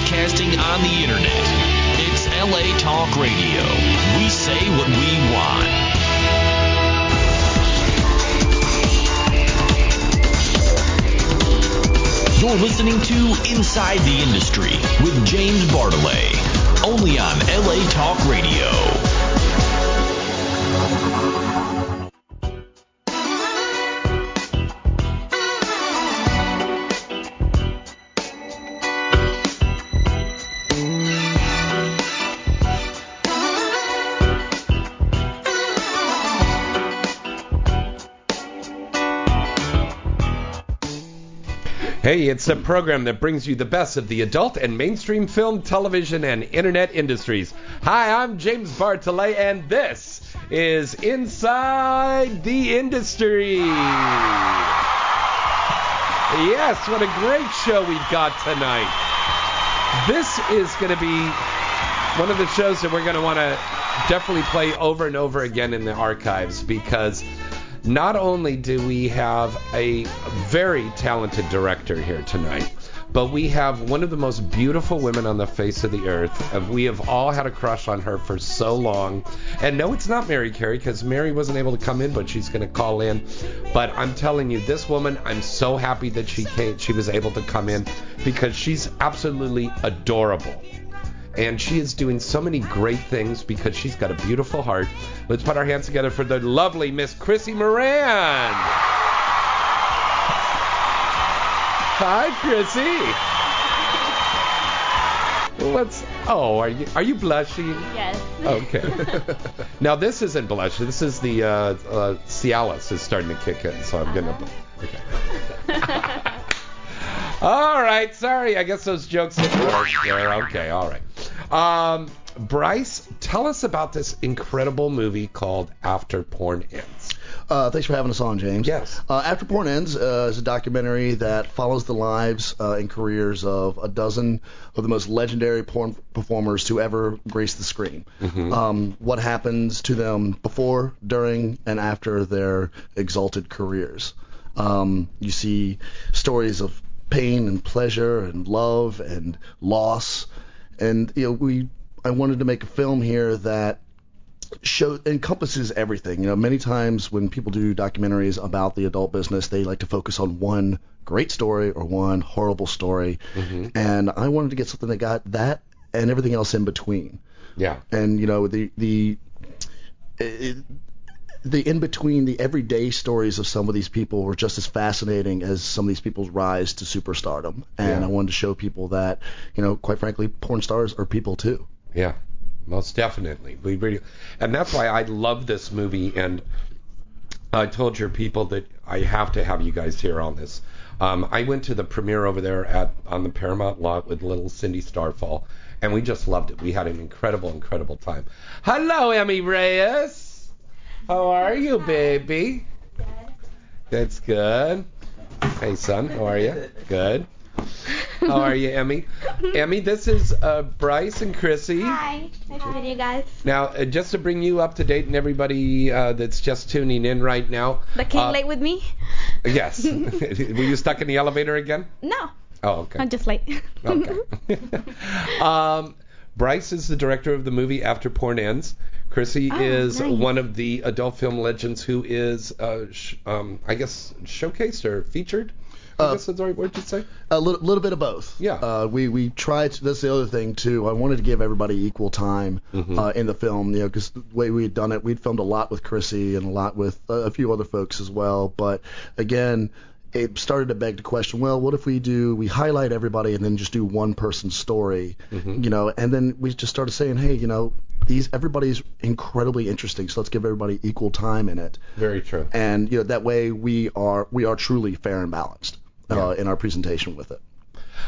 broadcasting on the internet. It's LA Talk Radio. We say what we want. You're listening to Inside the Industry with James Bartolet, only on LA Talk Radio. Hey, it's a program that brings you the best of the adult and mainstream film, television, and internet industries. Hi, I'm James Bartolet, and this is Inside the Industry. Yes, what a great show we've got tonight. This is going to be one of the shows that we're going to want to definitely play over and over again in the archives because not only do we have a very talented director here tonight, but we have one of the most beautiful women on the face of the earth. We have all had a crush on her for so long. And no, it's not Mary Carey because Mary wasn't able to come in, but she's going to call in. But I'm telling you, this woman, I'm so happy that she came, she was able to come in because she's absolutely adorable and she is doing so many great things because she's got a beautiful heart. Let's put our hands together for the lovely Miss Chrissy Moran. Hi, Chrissy. Let's. Oh, are you are you blushing? Yes. Okay. now this isn't blush. This is the uh, uh, Cialis is starting to kick in, so I'm gonna. Okay. all right. Sorry. I guess those jokes didn't work there. Okay. All right. Um, Bryce, tell us about this incredible movie called After Porn Ends. Uh, thanks for having us on, James. Yes. Uh, After Porn Ends uh, is a documentary that follows the lives uh, and careers of a dozen of the most legendary porn performers to ever grace the screen. Mm-hmm. Um, what happens to them before, during, and after their exalted careers. Um, you see stories of pain and pleasure and love and loss. And you know, we I wanted to make a film here that show encompasses everything. You know, many times when people do documentaries about the adult business, they like to focus on one great story or one horrible story. Mm-hmm. And I wanted to get something that got that and everything else in between. Yeah. And you know, the the it, the in between, the everyday stories of some of these people were just as fascinating as some of these people's rise to superstardom. And Yeah. I wanted to show people that, you know, quite frankly, porn stars are people too. Yeah, most definitely. We really, and that's why I love this movie. And I told your people that I have to have you guys here on this. Um, I went to the premiere over there at on the Paramount lot with little Cindy Starfall, and we just loved it. We had an incredible, incredible time. Hello, Emmy Reyes. How are you, baby? Good. That's good. Hey, son. How are you? Good. How are you, Emmy? Emmy, this is uh, Bryce and Chrissy. Hi. Nice to meet you guys. Now, uh, just to bring you up to date and everybody uh, that's just tuning in right now. But came uh, late with me? Yes. Were you stuck in the elevator again? No. Oh, okay. I'm just late. Okay. um, Bryce is the director of the movie After Porn Ends. Chrissy Oh, is nice. one of the adult film legends who is, uh, sh- um, I guess, showcased or featured. I Uh, guess that's the right word to say. A little, little bit of both. Yeah. Uh, we we tried. To, that's the other thing too. I wanted to give everybody equal time Mhm. uh, in the film. You know, because the way we had done it, we'd filmed a lot with Chrissy and a lot with uh, a few other folks as well. But again, it started to beg the question. Well, what if we do? We highlight everybody and then just do one person's story. Mhm. You know, and then we just started saying, hey, you know, these everybody's incredibly interesting. So let's give everybody equal time in it. Very true. And you know, that way we are we are truly fair and balanced uh, in our presentation with it.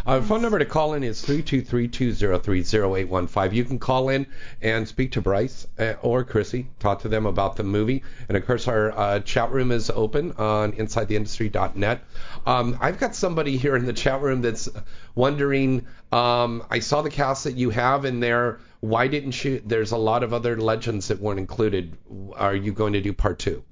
Our phone number to call in is 323-203-0815. You can call in and speak to Bryce uh, or Chrissy, talk to them about the movie. And of course, our uh, chat room is open on InsideTheIndustry.net. Um, I've got somebody here in the chat room that's wondering. Um, I saw the cast that you have in there. Why didn't you? There's a lot of other legends that weren't included. Are you going to do part two?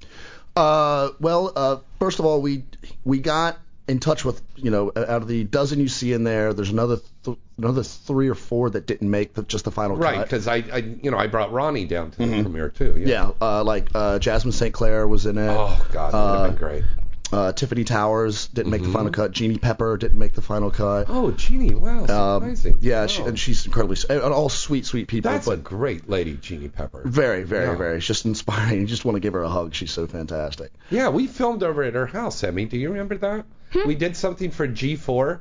Uh, well, uh, first of all, we we got in touch with you know out of the dozen you see in there, there's another th- another three or four that didn't make the, just the final Right, cut. Right, because I, I, you know, I brought Ronnie down to the premiere too. Yeah. Yeah, uh, like uh, Jasmin St. Claire was in it. Oh God, that would have Uh, been great. Uh, Tiffany Towers didn't make the Mhm. final cut. Jeannie Pepper didn't make the final cut. Oh, Jeannie, wow, Um, surprising. yeah, she, and she's incredibly and all sweet, sweet people. That's a great lady, Jeannie Pepper. very, very, Yeah. very. It's just inspiring. You just want to give her a hug. She's so fantastic. Yeah, we filmed over at her house, Emmy. Do you remember that? We did something for G4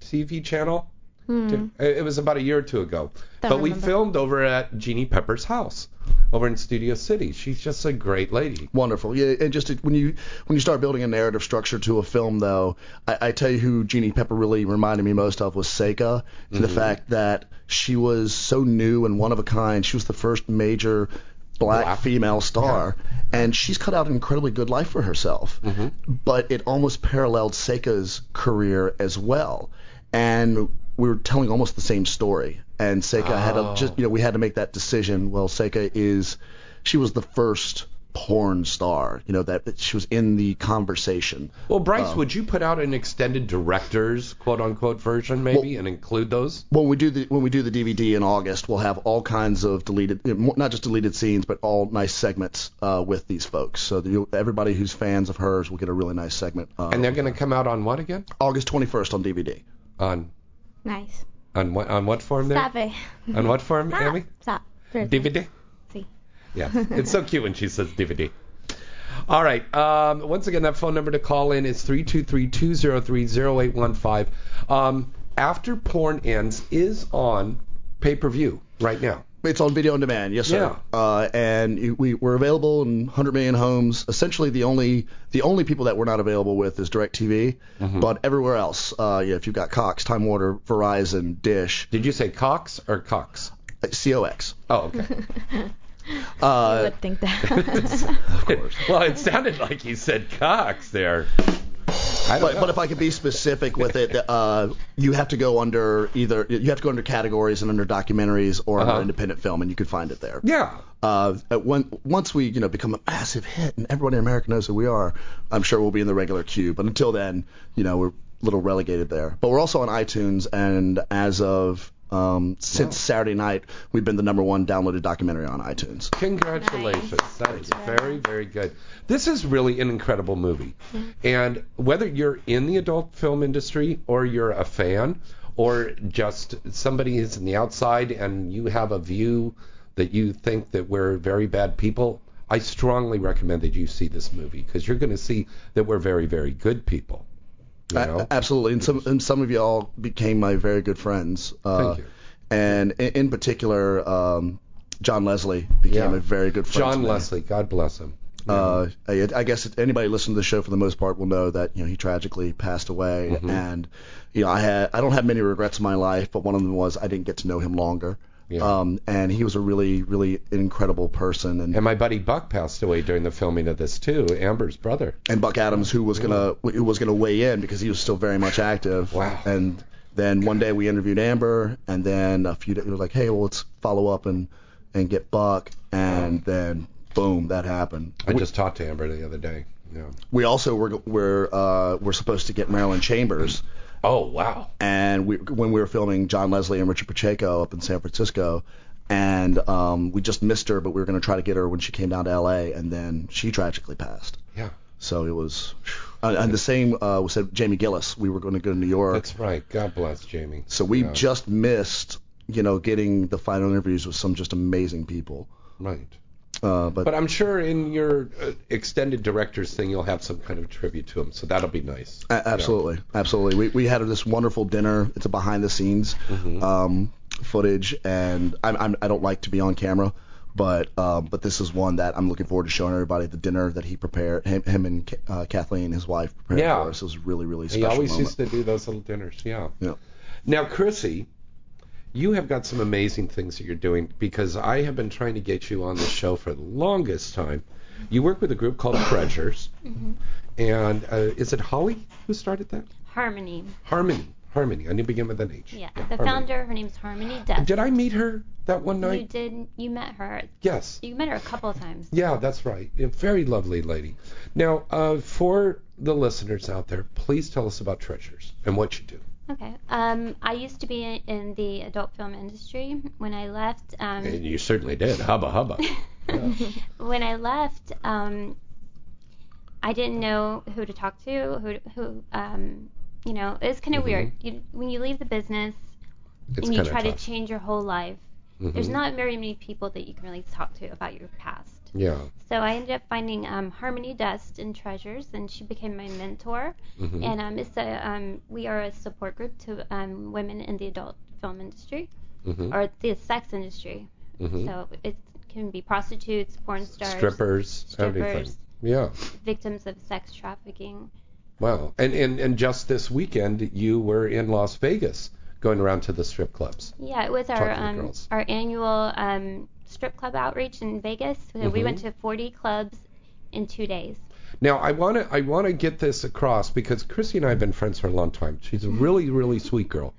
TV channel. It it was about a year or two ago. Don't but we filmed over at Jeannie Pepper's house over in Studio City. She's just a great lady. Wonderful. Yeah, and just to, when you when you start building a narrative structure to a film, though, I, I tell you who Jeannie Pepper really reminded me most of was Seka. To the mm-hmm. fact that she was so new and one of a kind. She was the first major black, Black. female star, and she's cut out an incredibly good life for herself. Mm-hmm. But it almost paralleled Seka's career as well, and we were telling almost the same story. And Seka had Oh. to just you know we had to make that decision. Well, Seka is she was the first porn star, you know, that that she was in the conversation. Well, Bryce, Oh. would you put out an extended director's quote unquote version maybe and include those? When we do the when we do the DVD in August, we'll have all kinds of deleted, you know, mo- not just deleted scenes, but all nice segments uh, with these folks. So that you'll, everybody who's fans of hers will get a really nice segment. Uh, And they're going to come out on what again? August 21st on DVD. On Nice. on what on what form there? Sabe. On what form, Stop. Emmy? Stop. DVD. See. Yeah, it's so cute when she says DVD. All right. Um, once again, that phone number to call in is 323-203-0815. Um, After Porn Ends is on pay-per-view right now. It's on video on demand, yes sir. Yeah. Uh, and we we're available in 100 million homes. Essentially, the only the only people that we're not available with is DirecTV, but everywhere else, uh, yeah, if you've got Cox, Time Warner, Verizon, Dish, Did you say Cox or Cox? uh, COX. Oh, okay. I would think that. Of course. well, it sounded like you said Cox there. I But, but if I could be specific with it, uh, you have to go under either you have to go under categories and under documentaries or Uh-huh. under independent film, and you could find it there. yeah. Uh, when, once we you know become a massive hit and everybody in America knows who we are, I'm sure we'll be in the regular queue. But until then, you know we're a little relegated there. But we're also on iTunes, and as of um, since Saturday night, we've been the number one downloaded documentary on iTunes. Congratulations. Nice. That is very, very good. This is really an incredible movie. And whether you're in the adult film industry or you're a fan or just somebody who's in the outside and you have a view that you think that we're very bad people, I strongly recommend that you see this movie because you're going to see that we're very, very good people. You A- know? absolutely, and some and some of y'all became my very good friends. Uh, Thank you. And in, in particular, um, John Leslie became Yeah. a very good friend. to John. Leslie, God bless him. Uh, I, I guess anybody listening to the show for the most part will know that you know he tragically passed away, Mm-hmm. and you know I had I don't have many regrets in my life, but one of them was I didn't get to know him longer. Yeah. Um, and he was a really really incredible person, and And my buddy Buck passed away during the filming of this too, Amber's brother. and Buck Adams who was gonna who was gonna weigh in because he was still very much active. Wow. And then one day we interviewed Amber, and then a few days we were like, hey, well let's follow up and and get Buck, and then boom, that happened. I just talked to Amber the other day. Yeah. We also were we're uh, we're supposed to get Marilyn Chambers. Oh wow. and we when we were filming John Leslie and Richard Pacheco up in San Francisco, and um, we just missed her, but we were going to try to get her when she came down to L.A. and then she tragically passed. Yeah. So it was, and, and the same uh, was said Jamie Gillis. We were going to go to New York, That's right. God bless Jamie. so we Yeah. just missed, you know, getting the final interviews with some just amazing people. Right. Uh, but, But I'm sure in your uh, extended director's thing you'll have some kind of tribute to him, so that'll be nice. Absolutely, absolutely. We we had this wonderful dinner. It's a behind the scenes Mm-hmm. um, footage, and I'm, I'm I don't like to be on camera, but um, but this is one that I'm looking forward to showing everybody the dinner that he prepared. Him, him and uh, Kathleen, his wife, prepared Yeah. for us. It was really really special. He always moment. used to do those little dinners. Yeah. Yeah. Now, Chrissy, you have got some amazing things that you're doing because I have been trying to get you on the show for the longest time. You work with a group called Treasures, and uh, is it Holly who started that? Harmony. Harmony. Harmony. I need to begin with an H. Yeah. Yeah, the Harmony. founder, her name's Harmony Dust. Did I meet her that one night? You did. You met her. Yes. You met her a couple of times. Yeah, that's right. A very lovely lady. Now, uh, for the listeners out there, please tell us about Treasures and what you do. Okay. Um, I used to be in, in the adult film industry. When I left, um, And you certainly did. Hubba hubba. Yeah. when I left, um, I didn't know who to talk to. Who, who, um, you know, it's kind of Mhm. weird. You, when you leave the business It's and you try tough. to change your whole life, there's Mhm. not very many people that you can really talk to about your past. Yeah. So I ended up finding um, Harmony Dust in Treasures, and she became my mentor. Mhm. And um, it's a um, we are a support group to um, women in the adult film industry Mhm. or the sex industry. Mhm. So it can be prostitutes, porn stars, Strippers, everything. strippers, Yeah. victims of sex trafficking. Wow. And, and and just this weekend you were in Las Vegas going around to the strip clubs. Yeah, it was our um, our annual um, strip club outreach in Vegas. So We Mhm. went to 40 clubs in two days. Now I want to I want to get this across because Chrissy and I have been friends for a long time. She's a really really sweet girl.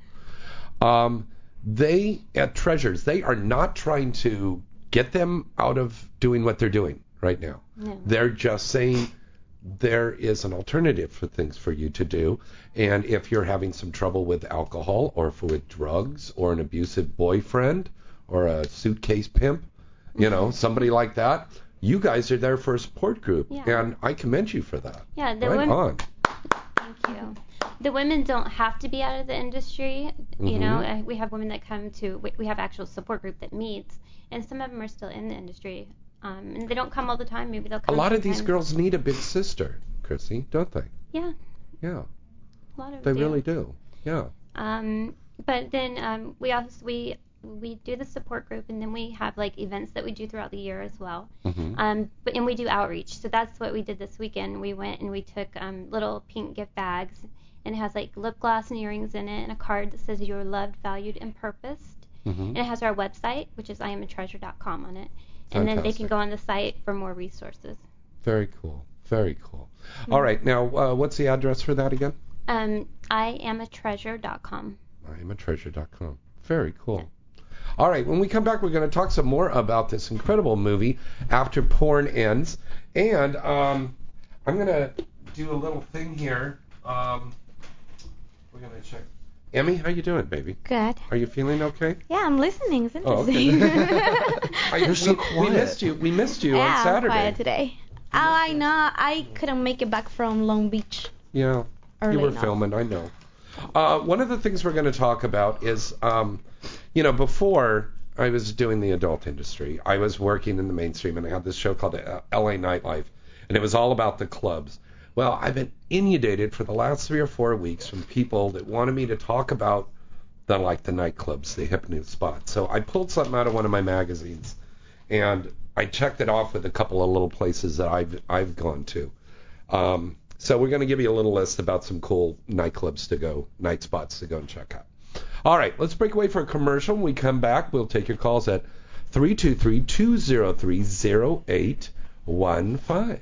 Um, they at Treasures they are not trying to get them out of doing what they're doing right now. No. They're just saying there is an alternative for things for you to do. And if you're having some trouble with alcohol or for with drugs or an abusive boyfriend or a suitcase pimp, you know, somebody like that, you guys are there for a support group. Yeah. And I commend you for that. Yeah, the right women. on. Thank you. The women don't have to be out of the industry. You know, Mhm. uh, we have women that come to. We, we have actual support group that meets, and some of them are still in the industry. Um, and they don't come all the time. Maybe they'll come. A come. lot of these sometimes. girls need a big sister, Chrissy, don't they? Yeah, Yeah, a lot of they them really do. Yeah. Um, but then um, we also we we do the support group, and then we have like events that we do throughout the year as well. hmm Um, but and we do outreach. So that's what we did this weekend. We went and we took um, little pink gift bags, and it has like lip gloss and earrings in it, and a card that says "You're loved, valued, and purposed." hmm And it has our website, which is IamAtreasure.com on it. And then they can go on the site for more resources. Very cool. Very cool. Hmm. All right. Now, uh, what's the address for that again? Um, IamAtreasure.com. I am a treasure.com. Very cool. All right, when we come back, we're going to talk some more about this incredible movie, After Porn Ends. And um, I'm going to do a little thing here. Um, we're going to check. Emmy, how you doing, baby? Good. Are you feeling okay? Yeah, I'm listening. It's Oh, interesting. okay. You're so we, we missed you. We missed you yeah, on I'm Saturday. quiet today. Oh, I know. I couldn't make it back from Long Beach. Yeah, Early you were enough. filming, I know. Uh, one of the things we're going to talk about is, um, you know, before I was doing the adult industry, I was working in the mainstream, and I had this show called uh, L.A. Nightlife, and it was all about the clubs. Well, I've been inundated for the last three or four weeks from people that wanted me to talk about the like the nightclubs, the hip new spots. So I pulled something out of one of my magazines, and I checked it off with a couple of little places that I've I've gone to. Um, so we're going to give you a little list about some cool nightclubs to go, night spots to go and check out. All right, let's break away for a commercial. When we come back, we'll take your calls at 323-203-0815.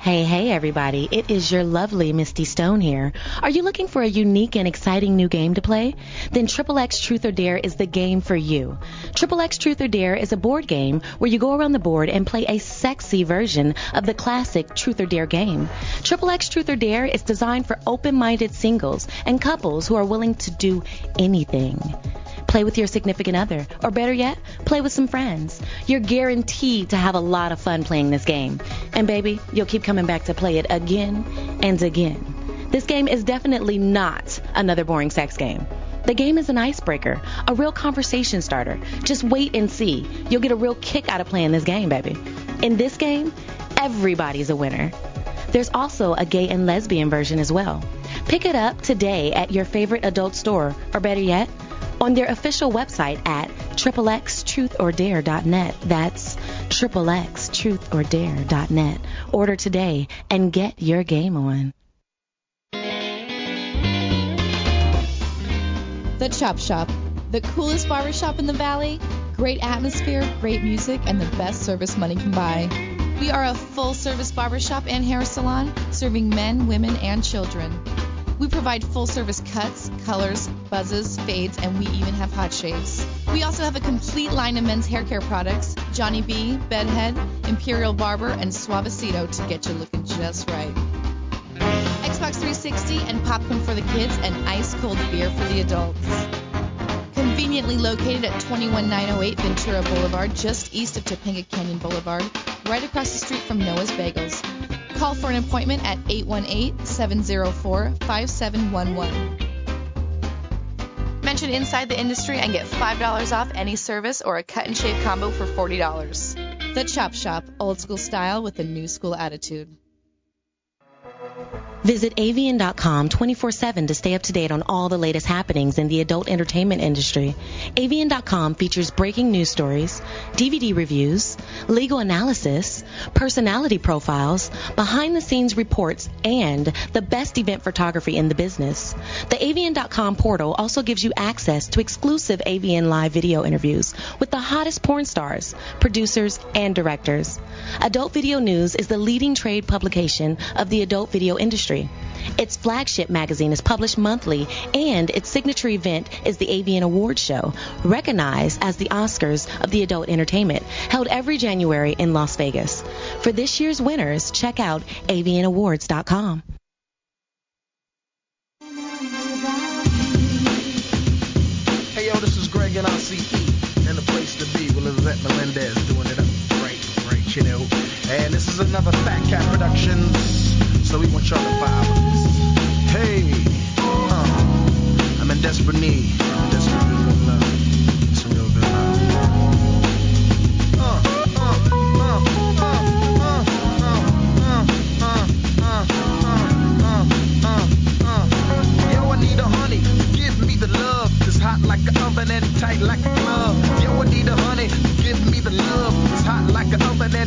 Hey, hey, everybody. It is your lovely Misty Stone here. Are you looking for a unique and exciting new game to play? Then Triple X Truth or Dare is the game for you. Triple X Truth or Dare is a board game where you go around the board and play a sexy version of the classic Truth or Dare game. Triple X Truth or Dare is designed for open-minded singles and couples who are willing to do anything. Play with your significant other, or better yet, play with some friends. You're guaranteed to have a lot of fun playing this game. And baby, you'll keep coming back to play it again and again. This game is definitely not another boring sex game. The game is an icebreaker, a real conversation starter. Just wait and see. You'll get a real kick out of playing this game, baby. In this game, everybody's a winner. There's also a gay and lesbian version as well. Pick it up today at your favorite adult store, or better yet, on their official website at xxtruthordare.net. That's xxtruthordare.net. Order today and get your game on. The Chop Shop, the coolest barbershop in the valley, great atmosphere, great music, and the best service money can buy. We are a full service barbershop and hair salon serving men, women, and children. We provide full service cuts, colors, buzzes, fades, and we even have hot shaves. We also have a complete line of men's hair care products, Johnny B, Bedhead, Imperial Barber, and Suavecito to get you looking just right. Xbox 360 and popcorn for the kids and ice cold beer for the adults. Conveniently located at 21908 Ventura Boulevard, just east of Topanga Canyon Boulevard, right across the street from Noah's Bagels. Call for an appointment at 818 704 5711. Mention Inside the Industry and get $5 off any service or a cut and shave combo for $40. The Chop Shop, old school style with a new school attitude. Visit AVN.com 24-7 to stay up to date on all the latest happenings in the adult entertainment industry. AVN.com features breaking news stories, DVD reviews, legal analysis, personality profiles, behind-the-scenes reports, and the best event photography in the business. The AVN.com portal also gives you access to exclusive AVN live video interviews with the hottest porn stars, producers, and directors. Adult Video News is the leading trade publication of the adult video industry. Its flagship magazine is published monthly, and its signature event is the AVN Awards Show, recognized as the Oscars of the adult entertainment, held every January in Las Vegas. For this year's winners, check out avnawards.com. Hey yo, this is Greg and RCE, and the place to be with Lizette Melendez you know. And this is another Fat Cat Productions, so we want y'all to vibe with this. Hey, uh, I'm in desperate need, I'm desperate need of love, some real good love. Uh, hot like an oven and tight like a glove. Yo, I need a honey, give me the love. It's hot like an oven and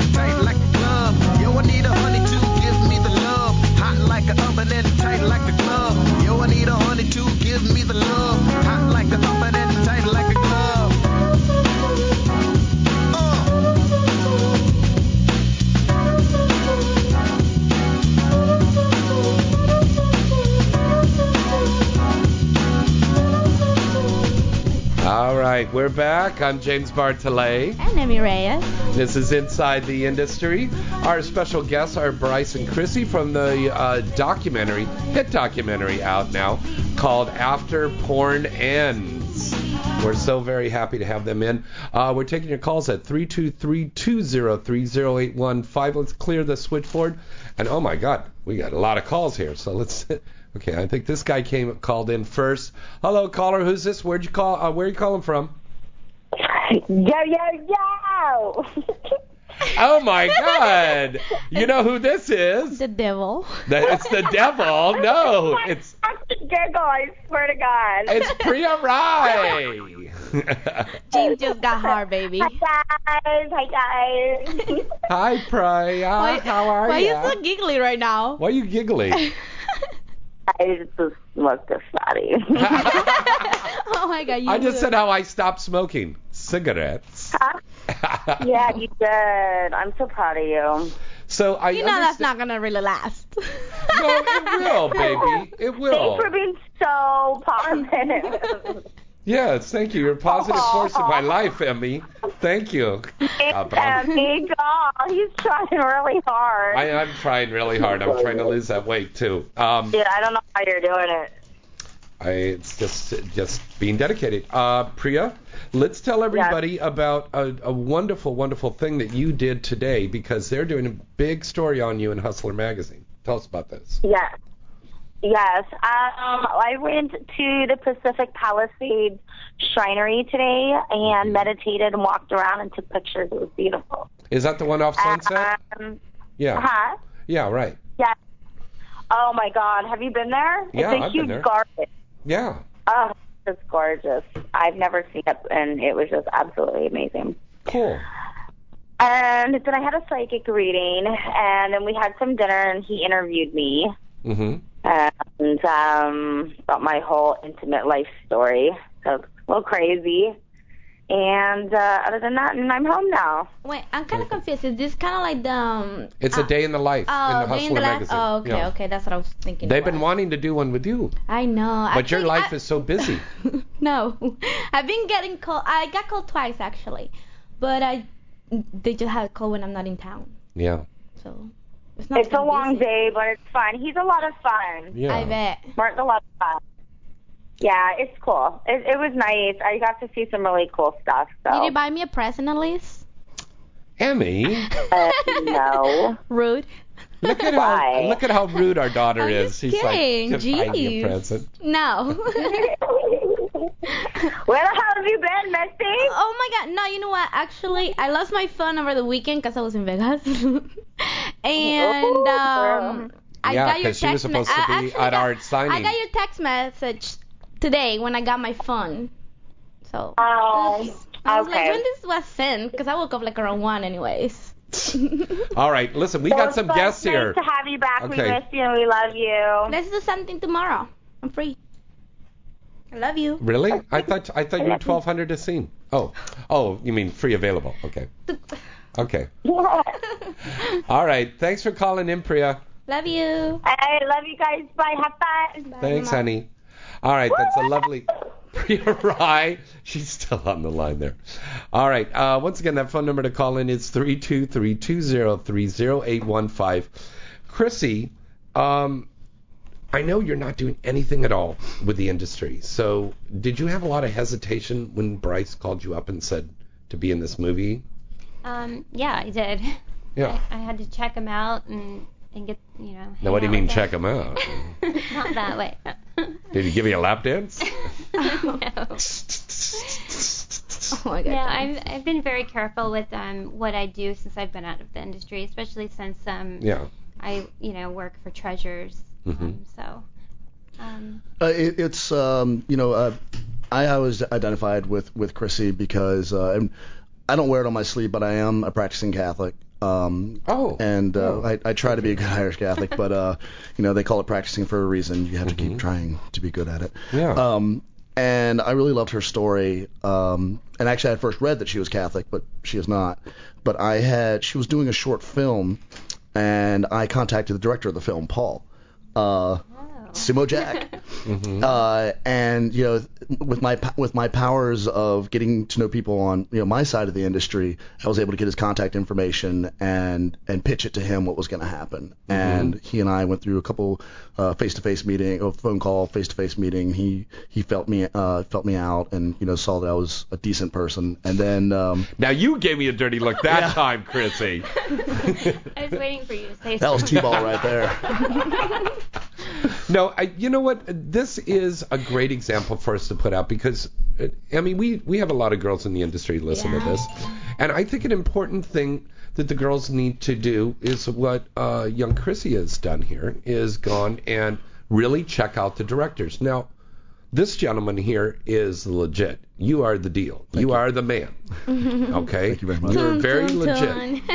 All right, we're back. I'm James Bartolet. And Emmy Reyes. This is Inside the Industry. Our special guests are Bryce and Chrissy from the uh, documentary, hit documentary out now called After Porn Ends. We're so very happy to have them in. Uh, we're taking your calls at 323-203-0815. Let's clear the switchboard. And oh my God, we got a lot of calls here. So let's. Okay, I think this guy came called in first. Hello, caller. Who's this? Where'd you call? Uh, where are you calling from? Yo, yo, yo! Oh my God! You know who this is? The devil. That it's the devil. No, it's I have to giggle, I swear to God. it's Priya Rai. James just got hard, baby. Hi, guys. Hi, guys. Hi Priya. Why- How are Why you? Why are you so giggly right now? Why are you giggling? I just smoked a fatty. oh my god, you I just would. said how I stopped smoking cigarettes. yeah, you did. I'm so proud of you. So I You know that's not gonna really last. No, it will, baby. It will. Thanks for being so positive. Yes, thank you. You're a positive force in my life, Emmy. Thank you. Uh, but I'm- Emmy, God, he's trying really hard. I, I'm trying really hard. I'm trying to lose that weight too. Um, Dude, I don't know how you're doing it. I, it's just just being dedicated. Uh, Priya, let's tell everybody about a, a wonderful, wonderful thing that you did today because they're doing a big story on you in Hustler magazine. Tell us about this. Yes. Yes. Um, I went to the Pacific Palisades Shrinery today and meditated and walked around and took pictures. It was beautiful. Is that the one off Sunset? Um, Yeah. huh? Yeah, right. Yes. Oh my God, have you been there? Yeah, it's a I've huge there. garden. Yeah. Oh, it's gorgeous. I've never seen it, and it was just absolutely amazing. Cool. And then I had a psychic reading, and then we had some dinner, and he interviewed me Mhm. and um, about my whole intimate life story. So it's a little crazy. And uh, other than that, and I'm home now. Wait, I'm kind of confused. Is this kind of like the um? It's a day in the life Oh, in the day Hustler in the life. magazine. Oh, okay, Yeah. okay. That's what I was thinking. They've it been wanting to do one with you, I know. but your life I- is so busy. no, I've been getting called. I got called twice actually, but I they just have a call when I'm not in town. Yeah. So it's not. It's a that long busy. day, but it's fun. He's a lot of fun. Yeah. I bet. Martin's a lot of fun. Yeah, it's cool. It, it was nice. I got to see some really cool stuff. So. Did you buy me a present at least? Emmy, Uh, no. Rude. look at how look at how rude our daughter I'm is. just She's kidding. like, "Can I buy you a present?" No. Where the hell have you been, Misty? Oh my god, no, you know what? Actually, I lost my phone over the weekend because I was in Vegas. and Ooh, um, I Yeah, got your 'cause she was text me- supposed to I be at got- our signing. I got your text message today when I got my phone. So Oh, oops. I was like, okay. when this was sent? Because I woke up like around one, anyways. All right, listen, we Well, got it's some fun. guests It's here. Nice to have you back. We Okay. miss you and we love you. Let's do something tomorrow. I'm free. I love you. Really? I thought I thought you were twelve hundred a scene. Oh, oh, you mean free available? Okay, okay. All right. Thanks for calling in, Priya. love you. I love you guys. Bye. Have fun. Bye, Thanks, Mama. honey. All right, that's a lovely Priya Rai. She's still on the line there. All right. Uh, once again, that phone number to call in is three two three two zero three zero eight one five. Chrissy, um, I know you're not doing anything at all with the industry. So, did you have a lot of hesitation when Bryce called you up and said to be in this movie? Um, yeah, I did. Yeah. I, I had to check him out and and get you know. Now, what do you mean check him out? Not that way. Did he give you a lap dance? no. Oh my god. Yeah, I've I've been very careful with um what I do since I've been out of the industry, especially since um Yeah. I you know work for Treasures. Mhm. Um, so um Uh, it, it's um, you know, uh, I always identified with with Chrissy because uh, and I don't wear it on my sleeve, but I am a practicing Catholic. Um, Oh. and uh, Oh. I, I try to be a good Irish Catholic, but uh, you know they call it practicing for a reason. You have to Mhm. keep trying to be good at it. Yeah. Um, and I really loved her story. Um, and actually, I first read that she was Catholic, but she is not. But I had she was doing a short film, and I contacted the director of the film, Paul. Uh, Simo Jack. Mhm. Uh, and you know, with my with my powers of getting to know people on you know my side of the industry, I was able to get his contact information and and pitch it to him what was going to happen. And he and I went through a couple uh, face-to-face meeting, a phone call, face-to-face meeting. He he felt me uh, felt me out and you know saw that I was a decent person. And then um, Now you gave me a dirty look that Yeah. time, Chrissy. I was waiting for you to say that was. T-ball right there. No, I, you know what? This is a great example for us to put out because, uh, I mean, we we have a lot of girls in the industry listen to this, and I think an important thing that the girls need to do is what uh, young Chrissy has done here is gone and really check out the directors. Now, this gentleman here is legit. You are the deal. you, are the man. Okay. Thank you very much. You are very Dun, legit.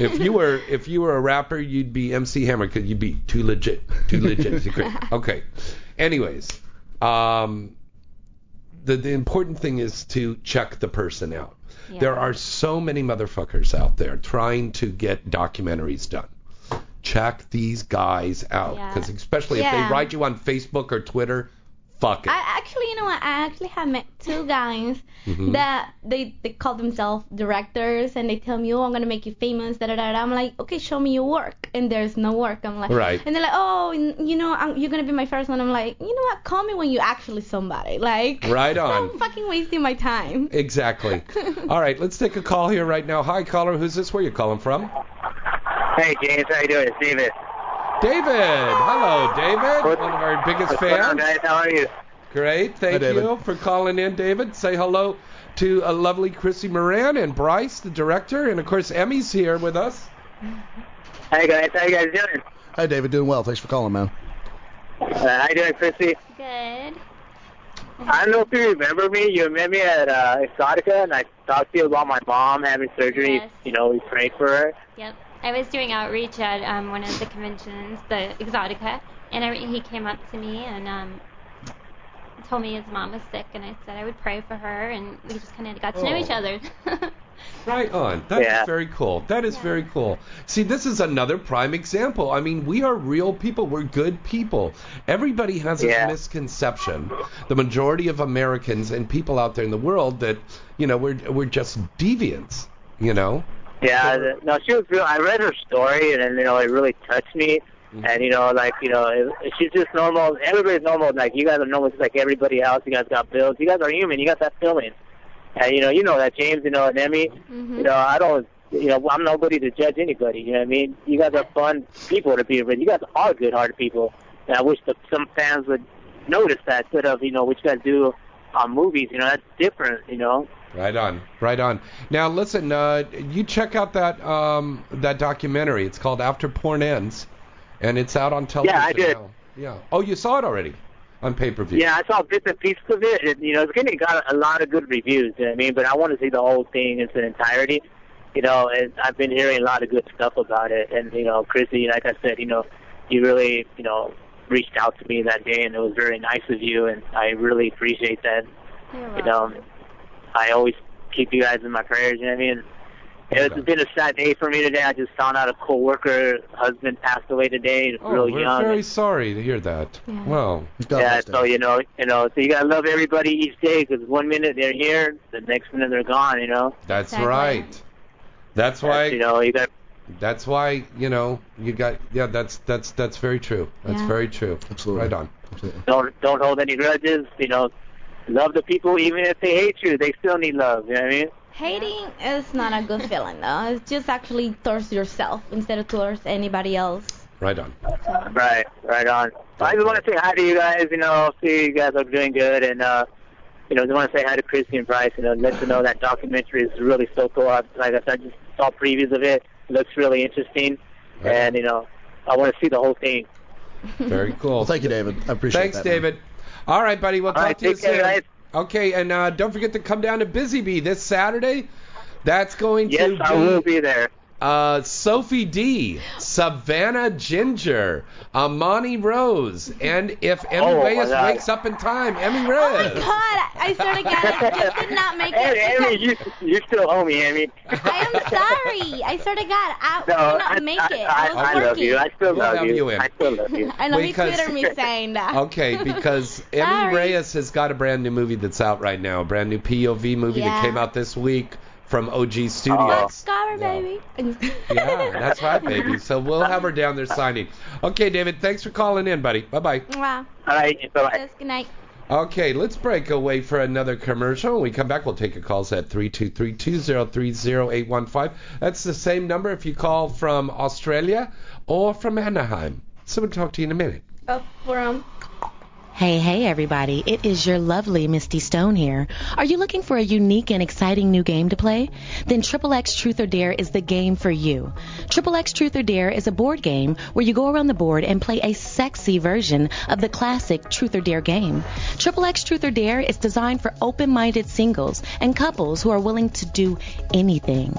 if you were if you were a rapper, you'd be MC Hammer because you'd be too legit, too legit. okay. Anyways, um, the the important thing is to check the person out. Yeah. There are so many motherfuckers out there trying to get documentaries done. Check these guys out Yeah. because especially if they write you on Facebook or Twitter, fuck it. I actually, you know what? I actually have met two guys Mhm. that they they call themselves directors and they tell me, oh, I'm gonna make you famous. Da da da. da. I'm like, okay, show me your work, and there's no work. I'm like, Right. And they're like, oh, n- you know, I'm, you're gonna be my first one. I'm like, you know what? Call me when you're actually somebody. Like, Right on. I'm fucking wasting my time. Exactly. All right, let's take a call here right now. Hi, caller. Who's this? Where you calling from? Hey James, how you doing? It's David. David. Hello, David. What- One of our biggest What's going on, fans. guys? How are you? Great. Thank David. you for calling in, David. Say hello to a lovely Chrissy Moran and Bryce, the director, and of course Emmy's here with us. Hey guys, how are you guys doing? Hi, David. Doing well. Thanks for calling, man. Uh, how you doing, Chrissy? Good. I don't know if you remember me. You met me at uh, Exotica, and I talked to you about my mom having surgery. Yes. You know, we prayed for her. Yep. I was doing outreach at um, one of the conventions, the Exotica, and I, he came up to me and um, told me his mom was sick, and I said I would pray for her, and we just kind of got to know Oh. each other. Right on. That's Yeah. very cool. That is very cool. See, this is another prime example. I mean, we are real people. We're good people. Everybody has this Yeah. misconception. The majority of Americans and people out there in the world that, you know, we're we're just deviants. You know. Yeah, the, no, she was real. I read her story, and you know, it really touched me. Mm-hmm. And you know, like you know, it, she's just normal. Everybody's normal. Like you guys are normal, just like everybody else. You guys got bills. You guys are human. You got that feeling. And you know, you know that James. You know, and Emmy. Mm-hmm. You know, I don't. You know, I'm nobody to judge anybody. You know what I mean? You guys are fun people to be with. You guys are good-hearted people. And I wish that some fans would notice that instead of you know what you guys do on movies. You know, that's different. You know. Right on, right on. Now listen, uh, you check out that um, that documentary. It's called After Porn Ends, and it's out on television Yeah, I did. now. Yeah. Oh, you saw it already on pay-per-view. Yeah, I saw bits and pieces of it. it you know, it's getting got a lot of good reviews. You know what I mean, but I want to see the whole thing in its entirety. You know, and I've been hearing a lot of good stuff about it. And you know, Chrissy, like I said, you know, you really, you know, reached out to me that day, and it was very nice of you, and I really appreciate that. You know, I always keep you guys in my prayers. You know what I mean? It's been a sad day for me today. I just found out a coworker husband passed away today, Oh, real we're young. very sorry to hear that. Well, Yeah, so you know, you know, so you gotta love everybody each day because one minute they're here, the next minute they're gone. You know. that's right. That's why you know you got. That's why you know you got. Yeah, that's that's that's very true. That's Yeah. very true. Absolutely. Right on. Absolutely. Don't don't hold any grudges. You know, love the people even if they hate you. They still need love. You know what I mean? Hating is not a good feeling though. It's just actually towards yourself instead of towards anybody else. Right on. Right, right on. I just want to say hi to you guys. You know, see you guys are doing good, and uh, you know, just want to say hi to Christy and Bryce. You know, let you know that documentary is really so cool. I, like I said, I just saw previews of it. It looks really interesting, and you know, I want to see the whole thing. Very cool. Well, thank you, David. I appreciate Thanks, that. man. David. All right, buddy. We'll talk right, to you soon. guys. Okay, and uh, don't forget to come down to Busy Bee this Saturday. That's going Yes, to be I will be there. Uh, Sophie Dee, Savannah Ginger, Amani Rose, and if Emmy Oh, Reyes God. wakes up in time, Emmy Reyes. Oh my god, I swear to God, I just did not make Hey, it. Amy, you you still owe me, Amy. I am sorry. I swear to God, I No, did not I, make I, it. I, I was I working. love you. I still We'll love you. you. I still love you. I know he Because- Twitter me saying that. Okay, because Emmy Reyes has got a brand new movie that's out right now, a brand new POV movie that came out this week from OG Oh. Studios. Scar, baby. Yeah, that's right, baby. So we'll have her down there signing. Okay, David, thanks for calling in, buddy. Bye bye. Wow. All right, bye bye. Good night. Okay, let's break away for another commercial. When we come back, we'll take your calls at 323-203-0815. That's the same number if you call from Australia or from Anaheim. So we'll talk to you in a minute. Up for him. Hey, hey, everybody. It is your lovely Misty Stone here. Are you looking for a unique and exciting new game to play? Then Triple X Truth or Dare is the game for you. Triple X Truth or Dare is a board game where you go around the board and play a sexy version of the classic Truth or Dare game. Triple X Truth or Dare is designed for open-minded singles and couples who are willing to do anything.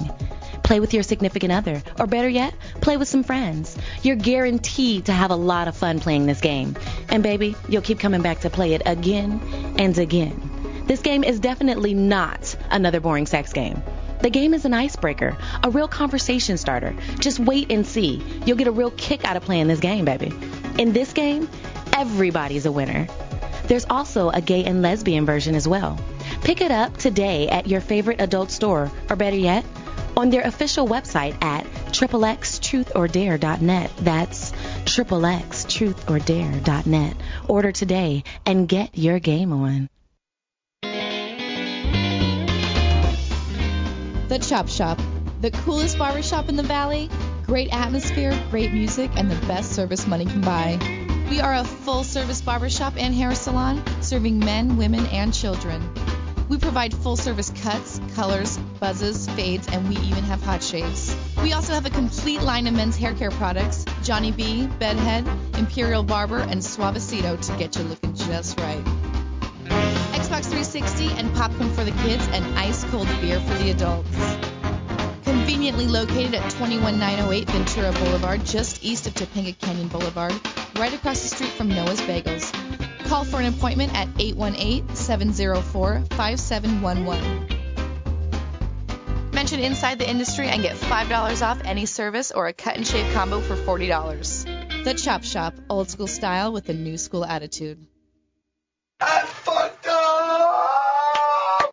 Play with your significant other, or better yet, play with some friends. You're guaranteed to have a lot of fun playing this game. And baby, you'll keep coming back to play it again and again. This game is definitely not another boring sex game. The game is an icebreaker, a real conversation starter. Just wait and see. You'll get a real kick out of playing this game, baby. In this game, everybody's a winner. There's also a gay and lesbian version as well. Pick it up today at your favorite adult store, or better yet, on their official website at xxtruthordare.net. That's xxtruthordare.net. Order today and get your game on. The Chop Shop, the coolest barbershop in the valley. Great atmosphere, great music, and the best service money can buy. We are a full service barbershop and hair salon serving men, women, and children. We provide full service cuts, colors, buzzes, fades, and we even have hot shaves. We also have a complete line of men's hair care products Johnny B, Bedhead, Imperial Barber, and Suavecito to get you looking just right. Xbox 360 and popcorn for the kids, and ice cold beer for the adults. Conveniently located at 21908 Ventura Boulevard, just east of Topanga Canyon Boulevard, right across the street from Noah's Bagels. Call for an appointment at 818-704-5711. Mention Inside the Industry and get $5 off any service or a cut and shave combo for $40. The Chop Shop, old school style with a new school attitude. I fucked up!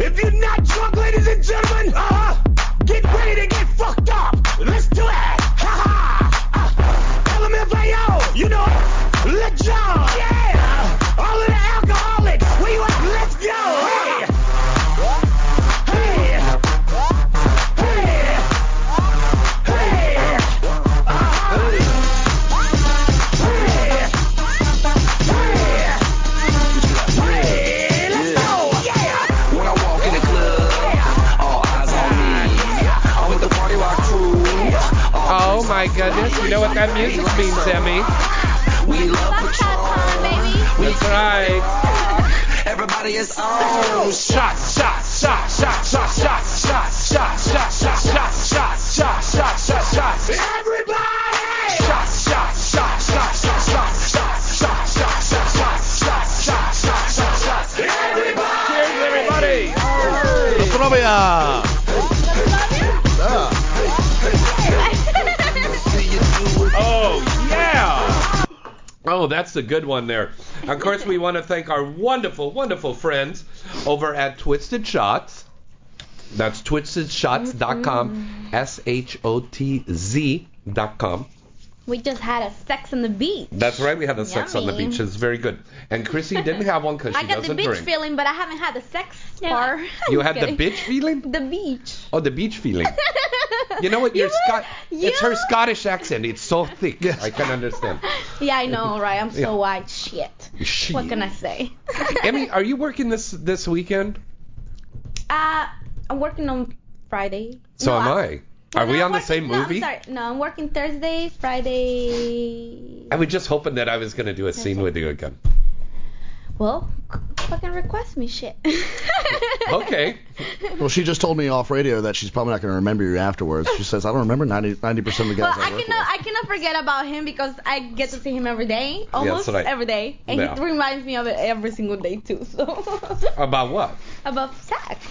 If you're not drunk, ladies and gentlemen, is on. Shot, shot, shot, shot, shot, shot, shot, shot, shot, shot, shot, shot, shot, shot, shot, shot. Everybody! Shot, shot, shot, shot, shot, shot, shot, shot, shot, shot, shot, shot, shot, shot, shot, shot. Everybody! Everybody! Colombia. Oh, yeah! Oh, that's a good one there. Of course, we want to thank our wonderful, wonderful friends over at Twisted Shotz. That's twistedshotz.com, mm-hmm. S H O T Z.com. We just had a sex on the beach. That's right, we had a sex on the Yummy. beach. It's very good. And Chrissy didn't have one because she I got the doesn't beach drink. feeling, but I haven't had the sex part. You I'm had the kidding. bitch feeling? The beach. Oh, the beach feeling. You know what? Your Scot- it's her Scottish accent. It's so thick. I can understand. Yeah, I know, right? I'm so Yeah. white. Shit. Shit. What can I say? Emmy, are you working this this weekend? Uh, I'm working on Friday. So No, am I- I. Are No, we I'm on the working- same no, I'm movie? sorry. No, I'm working Thursday, Friday. I was just hoping that I was going to do a scene with you again. Well, c- fucking request me shit. Okay. Well, she just told me off radio that she's probably not going to remember you afterwards. She says, I don't remember 90 percent of the Well, guys I I work cannot, I cannot forget about him because I get to see him every day, almost right. every day, and Yeah. he reminds me of it every single day too. So About what? about sex.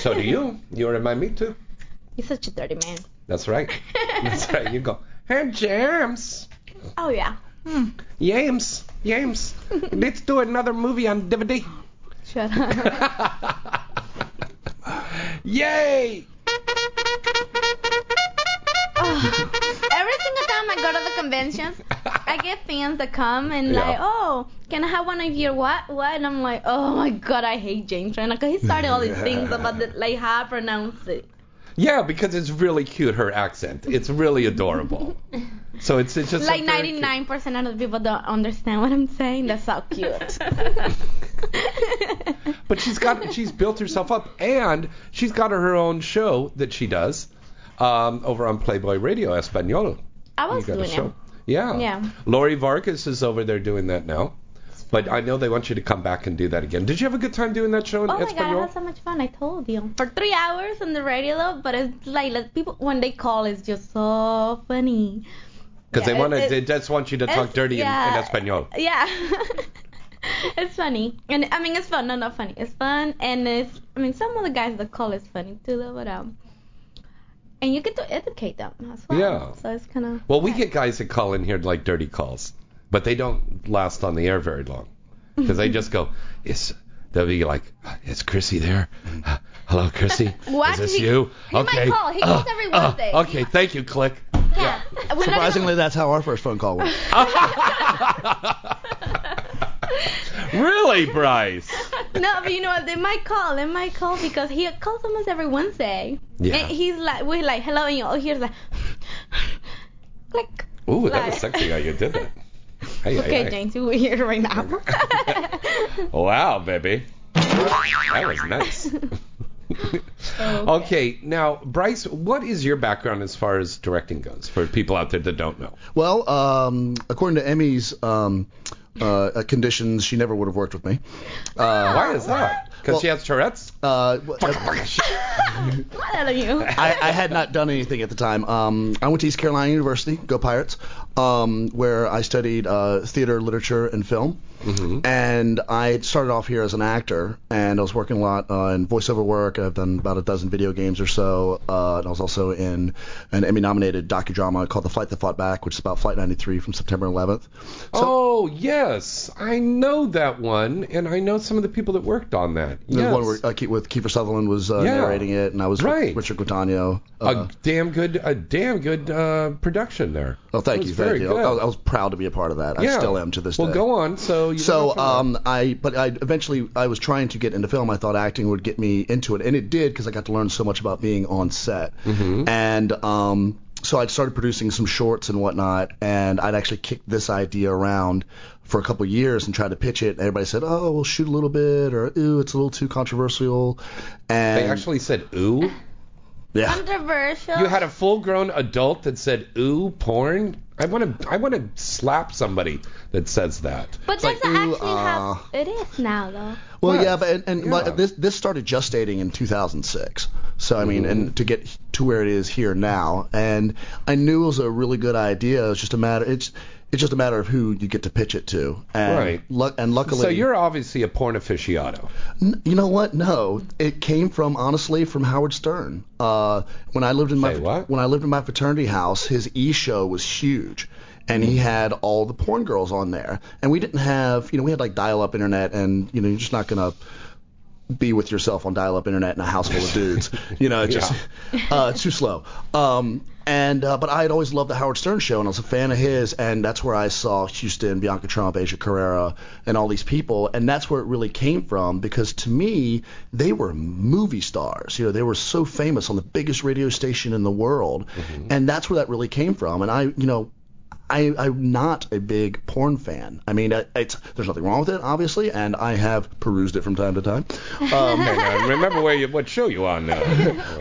So do you. You remind me too. You're such a dirty man. That's right. That's right. You go, hey, James. Oh yeah. Hmm. James. James. Let's do another movie on DVD. Shut up. Yay! Every single time I go to the conventions, I get fans that come and Yeah. like, oh, can I have one of your what what? And I'm like, oh my god, I hate James right now because he started all these things about the, like how I pronounce it. Yeah, because it's really cute, her accent. It's really adorable. So it's, it's just like very cute- 99% of the people don't understand what I'm saying. That's how cute. But she's got she's built herself up, and she's got her own show that she does um, over on Playboy Radio Espanol. I was You got a doing it. Yeah. Yeah. Lori Vargas is over there doing that now. But I know they want you to come back and do that again. Did you have a good time doing that show in Espanol? Oh my god, I had so much fun. I told you. For three hours on the radio, but it's like, like people when they call, it's just so funny. Because Yeah, they want to, they just want you to talk dirty in, in yeah. Espanol. Yeah. it's funny. And I mean, it's fun. No, not funny. It's fun. And it's, I mean, some of the guys that call is funny too, though, but, um, and you get to educate them as well. Yeah. So it's kind of. Well, we get guys that call in here like dirty calls, but they don't last on the air very long because they just go, "It's." They'll be like, "Is Chrissy there? Uh, Hello, Chrissy. What? Is this He- you? he might okay. call. He Uh, calls every uh, okay, thank you. Click. Yeah. We're Surprisingly, that's how our first phone call went. really, Bryce? no, but you know what? They might call. They might call because he calls almost every Wednesday. Yeah. And he's like, we're like, hello, and you're all hear like, click. Ooh, that was sexy how you did that. Hey, Okay, hey, James, we're here right now. hey. Wow, baby. That was nice. okay, now Bryce, what is your background as far as directing goes for people out there that don't know? Well, um, according to Emmy's um, uh, conditions, she never would have worked with me. Uh, Why is that? Because Well- she has Tourette's. Uh, What are you? I, I had not done anything at the time. Um, I went to East Carolina University, go Pirates, um, where I studied uh, theater, literature, and film. And I started off here as an actor, and I was working a lot uh, in voiceover work. I've done about a dozen video games or so. Uh, and I was also in an Emmy-nominated docudrama called The Flight That Fought Back, which is about Flight 93 from September 11th. oh yes, I know that one, and I know some of the people that worked on that. The Yes. one where uh, with Kiefer Sutherland was uh, Yeah. narrating it, and I was Right. with Richard Guadagno. Uh, a damn good, a damn good uh, production there. oh, thank you, thank very you. good. I, was- I was proud to be a part of that. I still am to this well, day. Well, go on. So you So went off on um, I but I eventually I was trying to get into film. I thought acting would get me into it, and it did because I got to learn so much about being on set. Mm-hmm. And um, so I started producing some shorts and whatnot, and I'd actually kicked this idea around for a couple years and tried to pitch it. And everybody said, "Oh, we'll shoot a little bit," or "Ooh, it's a little too controversial." And They actually said ooh. Yeah. Controversial. You had a full-grown adult that said "ooh, porn." I want to I want to slap somebody that says that. But It's like, does it ooh, actually uh, have? It is now though. Well, What? yeah, but and, and Yeah. like, this this started gestating in 2006. So I mean, Mm-hmm. and to get to where it is here now, and I knew it was a really good idea. It's just a matter. It's it's just a matter of who you get to pitch it to. And Right. Lu- and luckily, So you're obviously a porn aficionado. N- You know what? No, it came from honestly from Howard Stern. Uh, when I lived in my what? when I lived in my fraternity house, his E show was huge, and he had all the porn girls on there. And we didn't have, you know, we had like dial-up internet, and you know, you're just not gonna be with yourself on dial-up internet in a house full of dudes. You know, just uh, it's too slow. Um, and uh, but I had always loved the Howard Stern show, and I was a fan of his, and that's where I saw Houston, Bianca Trump, Asia Carrera, and all these people, and that's where it really came from because to me they were movie stars. You know, they were so famous on the biggest radio station in the world, and that's where that really came from. And I, you know. I, I'm not a big porn fan. I mean, it's, there's nothing wrong with it, obviously, and I have perused it from time to time. Um, Okay, now remember where you what show you on now.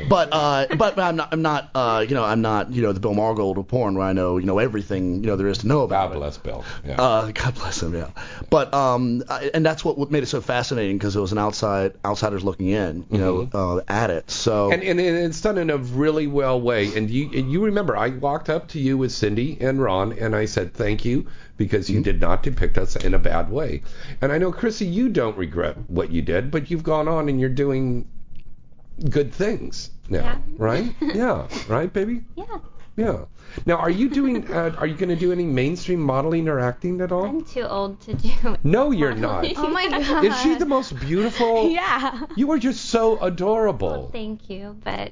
but uh, but I'm not I'm not uh, you know I'm not you know the Bill Margold of porn where I know you know everything you know there is to know about God it. bless Bill. Yeah. Uh, God bless him, yeah. But um, I, and that's what, made it so fascinating because it was an outside outsiders looking in, you know, uh, at it. So Mm-hmm. and, and and it's done in a really well way. And you and you remember, I walked up to you with Cindy and Ron, and I said thank you because Mm-hmm. you did not depict us in a bad way. And I know, Chrissy, you don't regret what you did, but you've gone on and you're doing good things now, Yeah. right? yeah, right, baby. Yeah. Yeah. Now, are you doing? Uh, are you going to do any mainstream modeling or acting at all? I'm too old to do. No, you're not. Oh my god. Is she the most beautiful? Yeah. You are just so adorable. Thank you, but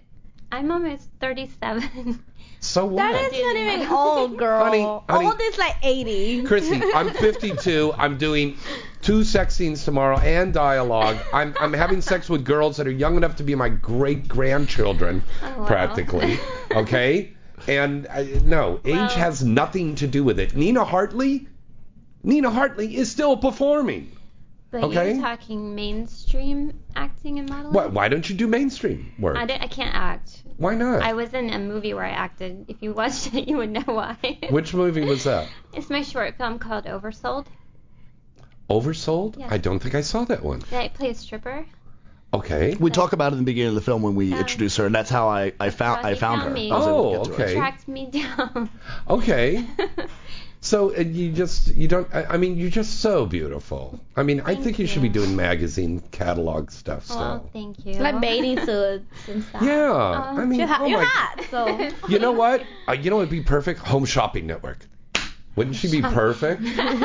I'm almost 37. So what? That is not even old, girl. Honey, honey. Old is like 80. Chrissy, I'm 52. I'm doing two sex scenes tomorrow and dialogue. I'm I'm having sex with girls that are young enough to be my great grandchildren, Oh, wow. practically. Okay, and I, no, age Well- has nothing to do with it. Nina Hartley, Nina Hartley is still performing. But Okay. you're talking mainstream acting and modeling. Why, why don't you do mainstream work? I, I can't act. Why not? I was in a movie where I acted. If you watched it, you would know why. Which movie was that? It's my short film called Oversold. Oversold? Yeah. I don't think I saw that one. Did I play a stripper? Okay. we talk about it in the beginning of the film when we Oh. introduce her, and that's how I I found how I found found her. me. I was able to Oh, get to her. okay. Tracked me down. Okay. So uh, you just you don't I, I mean you're just so beautiful. I mean I think you, should be doing magazine catalog stuff still. well, thank you. Like bathing suits and stuff. yeah, Oh. I mean You're hot. oh You're my hot, so. You know what? Uh, you know what'd be perfect? Home Shopping Network. Wouldn't she be perfect?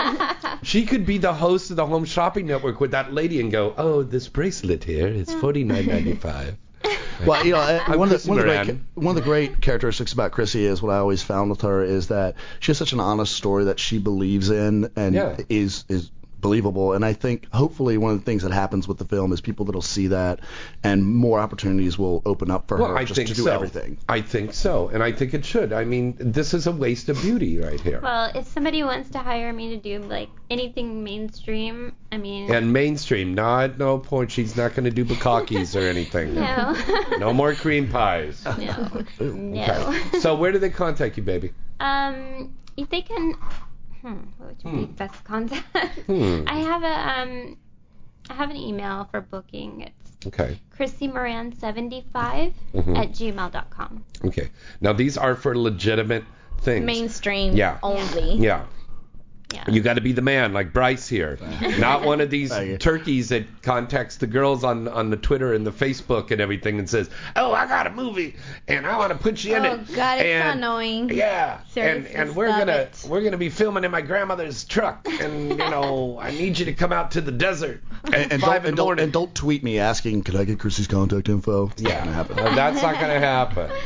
she could be the host of the Home Shopping Network with that lady and go, "Oh, this bracelet here is forty nine ninety five. Well, you know, uh, I'm one, of the, one, of the great, one of the great characteristics about Chrissy is what I always found with her is that she has such an honest story that she believes in and Yeah. is is believable. And I think hopefully one of the things that happens with the film is people that'll see that and more opportunities will open up for Well, her I just think to do so. everything. I think so, and I think it should. I mean, this is a waste of beauty right here. Well, if somebody wants to hire me to do like anything mainstream, I mean, and mainstream, not no point. She's not going to do bukakis or anything. no, No more cream pies. no, no. Okay. So where do they contact you, baby? Um, if they can, hmm, what would be Hmm. best contact? Hmm. I have a um, I have an email for booking. It's Okay. ChrissyMoran75 Mhm. at gmail.com. Okay. Now these are for legitimate things. Mainstream Yeah. only. Yeah. Yeah. You got to be the man, like Bryce here, not one of these turkeys that contacts the girls on on the Twitter and the Facebook and everything and says, "Oh, I got a movie and I want to put you in Oh, it." God, it's so and, annoying. Yeah, Seriously, and and we're gonna it. we're gonna be filming in my grandmother's truck, and you know I need you to come out to the desert And, and, five don't, in and, don't, and don't tweet me asking, "Can I get Chrissy's contact info?" It's not Yeah, gonna happen. That's not going to happen.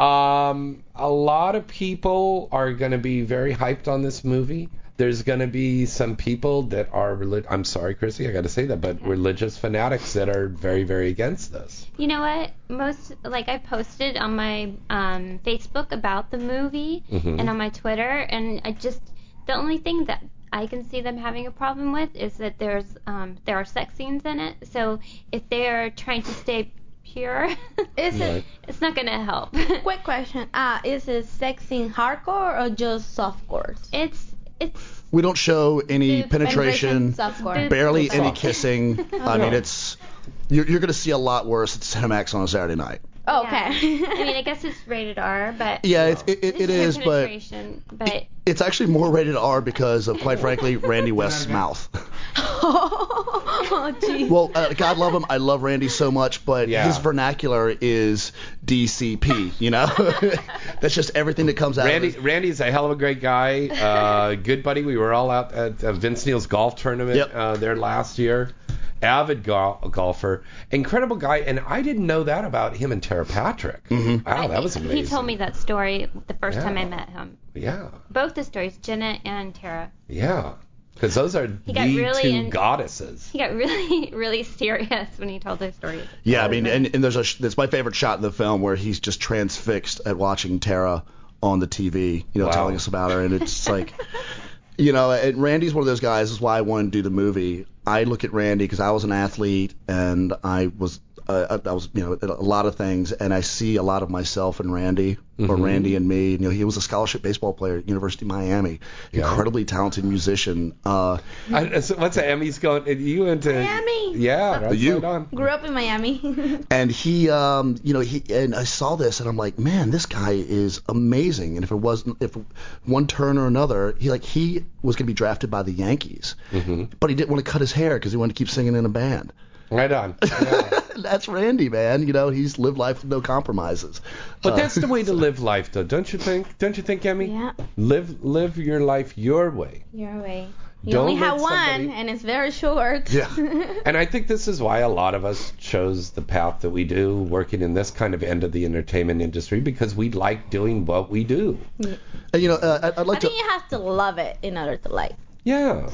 Um, a lot of people are going to be very hyped on this movie. There's going to be some people that are, relig- I'm sorry, Chrissy, I got to say that, but religious fanatics that are very, very against this. You know what? Most like I posted on my um, Facebook about the movie Mhm. and on my Twitter, and I just the only thing that I can see them having a problem with is that there's um, there are sex scenes in it. So if they are trying to stay pure, Is Right. it it's not gonna help. quick question? Uh, is it sex in hardcore or just softcore? It's it's We don't show any Dude, penetration, softcore. barely Dude, any soft. kissing. I mean, it's you're, you're going to see a lot worse at Cinemax on a Saturday night. Oh, okay. I mean, I guess it's rated R, but Yeah, it's, it, it, it's it pure is, but penetration, but it's actually more rated R because of, quite frankly, Randy West's mouth. oh, jeez. Well, uh, God love him. I love Randy so much, but Yeah. his vernacular is DCP. You know, that's just everything that comes out. Randy of his, Randy's a hell of a great guy. Uh, good buddy. We were all out at uh, Vince Neil's golf tournament Yep. uh, there last year. Avid gol- golfer, incredible guy, and I didn't know that about him and Tera Patrick. Mm-hmm. Wow, that was he, amazing. he told me that story the first time I met him. Yeah, Both the stories, Jenna and Tera. yeah, because those are He the really two in- goddesses. He got really, really serious when he told those stories. yeah, I mean, and, and there's a sh- that's my favorite shot in the film where he's just transfixed at watching Tera on the TV, you know, Wow. telling us about her, and it's like. You know, and Randy's one of those guys. This is why I wanted to do the movie. I look at Randy because I was an athlete and I was, uh, I was, you know, a lot of things, and I see a lot of myself in Randy or Mhm. Randy and me. You know, he was a scholarship baseball player at University of Miami, Yeah. incredibly talented musician. Uh, I, so what's the Emmys going? You into Miami. Yeah, right, You. right on. Grew up in Miami. and he, um, you know, he and I saw this and I'm like, man, this guy is amazing. And if it wasn't, if one turn or another, he like he was going to be drafted by the Yankees, hmm but he didn't want to cut his hair because he wanted to keep singing in a band. Right on. Yeah. That's Randy, man. You know, he's lived life with no compromises. But Uh, that's the way to live life, though, don't you think? Don't you think, Emmy? yeah, Live live your life your way. your way. You Don't only let have one, and it's very short. Yeah. And I think this is why a lot of us chose the path that we do, working in this kind of end of the entertainment industry, because we like doing what we do. And, you know, uh, I- I'd I like to. think you have to love it in order to like. Yeah.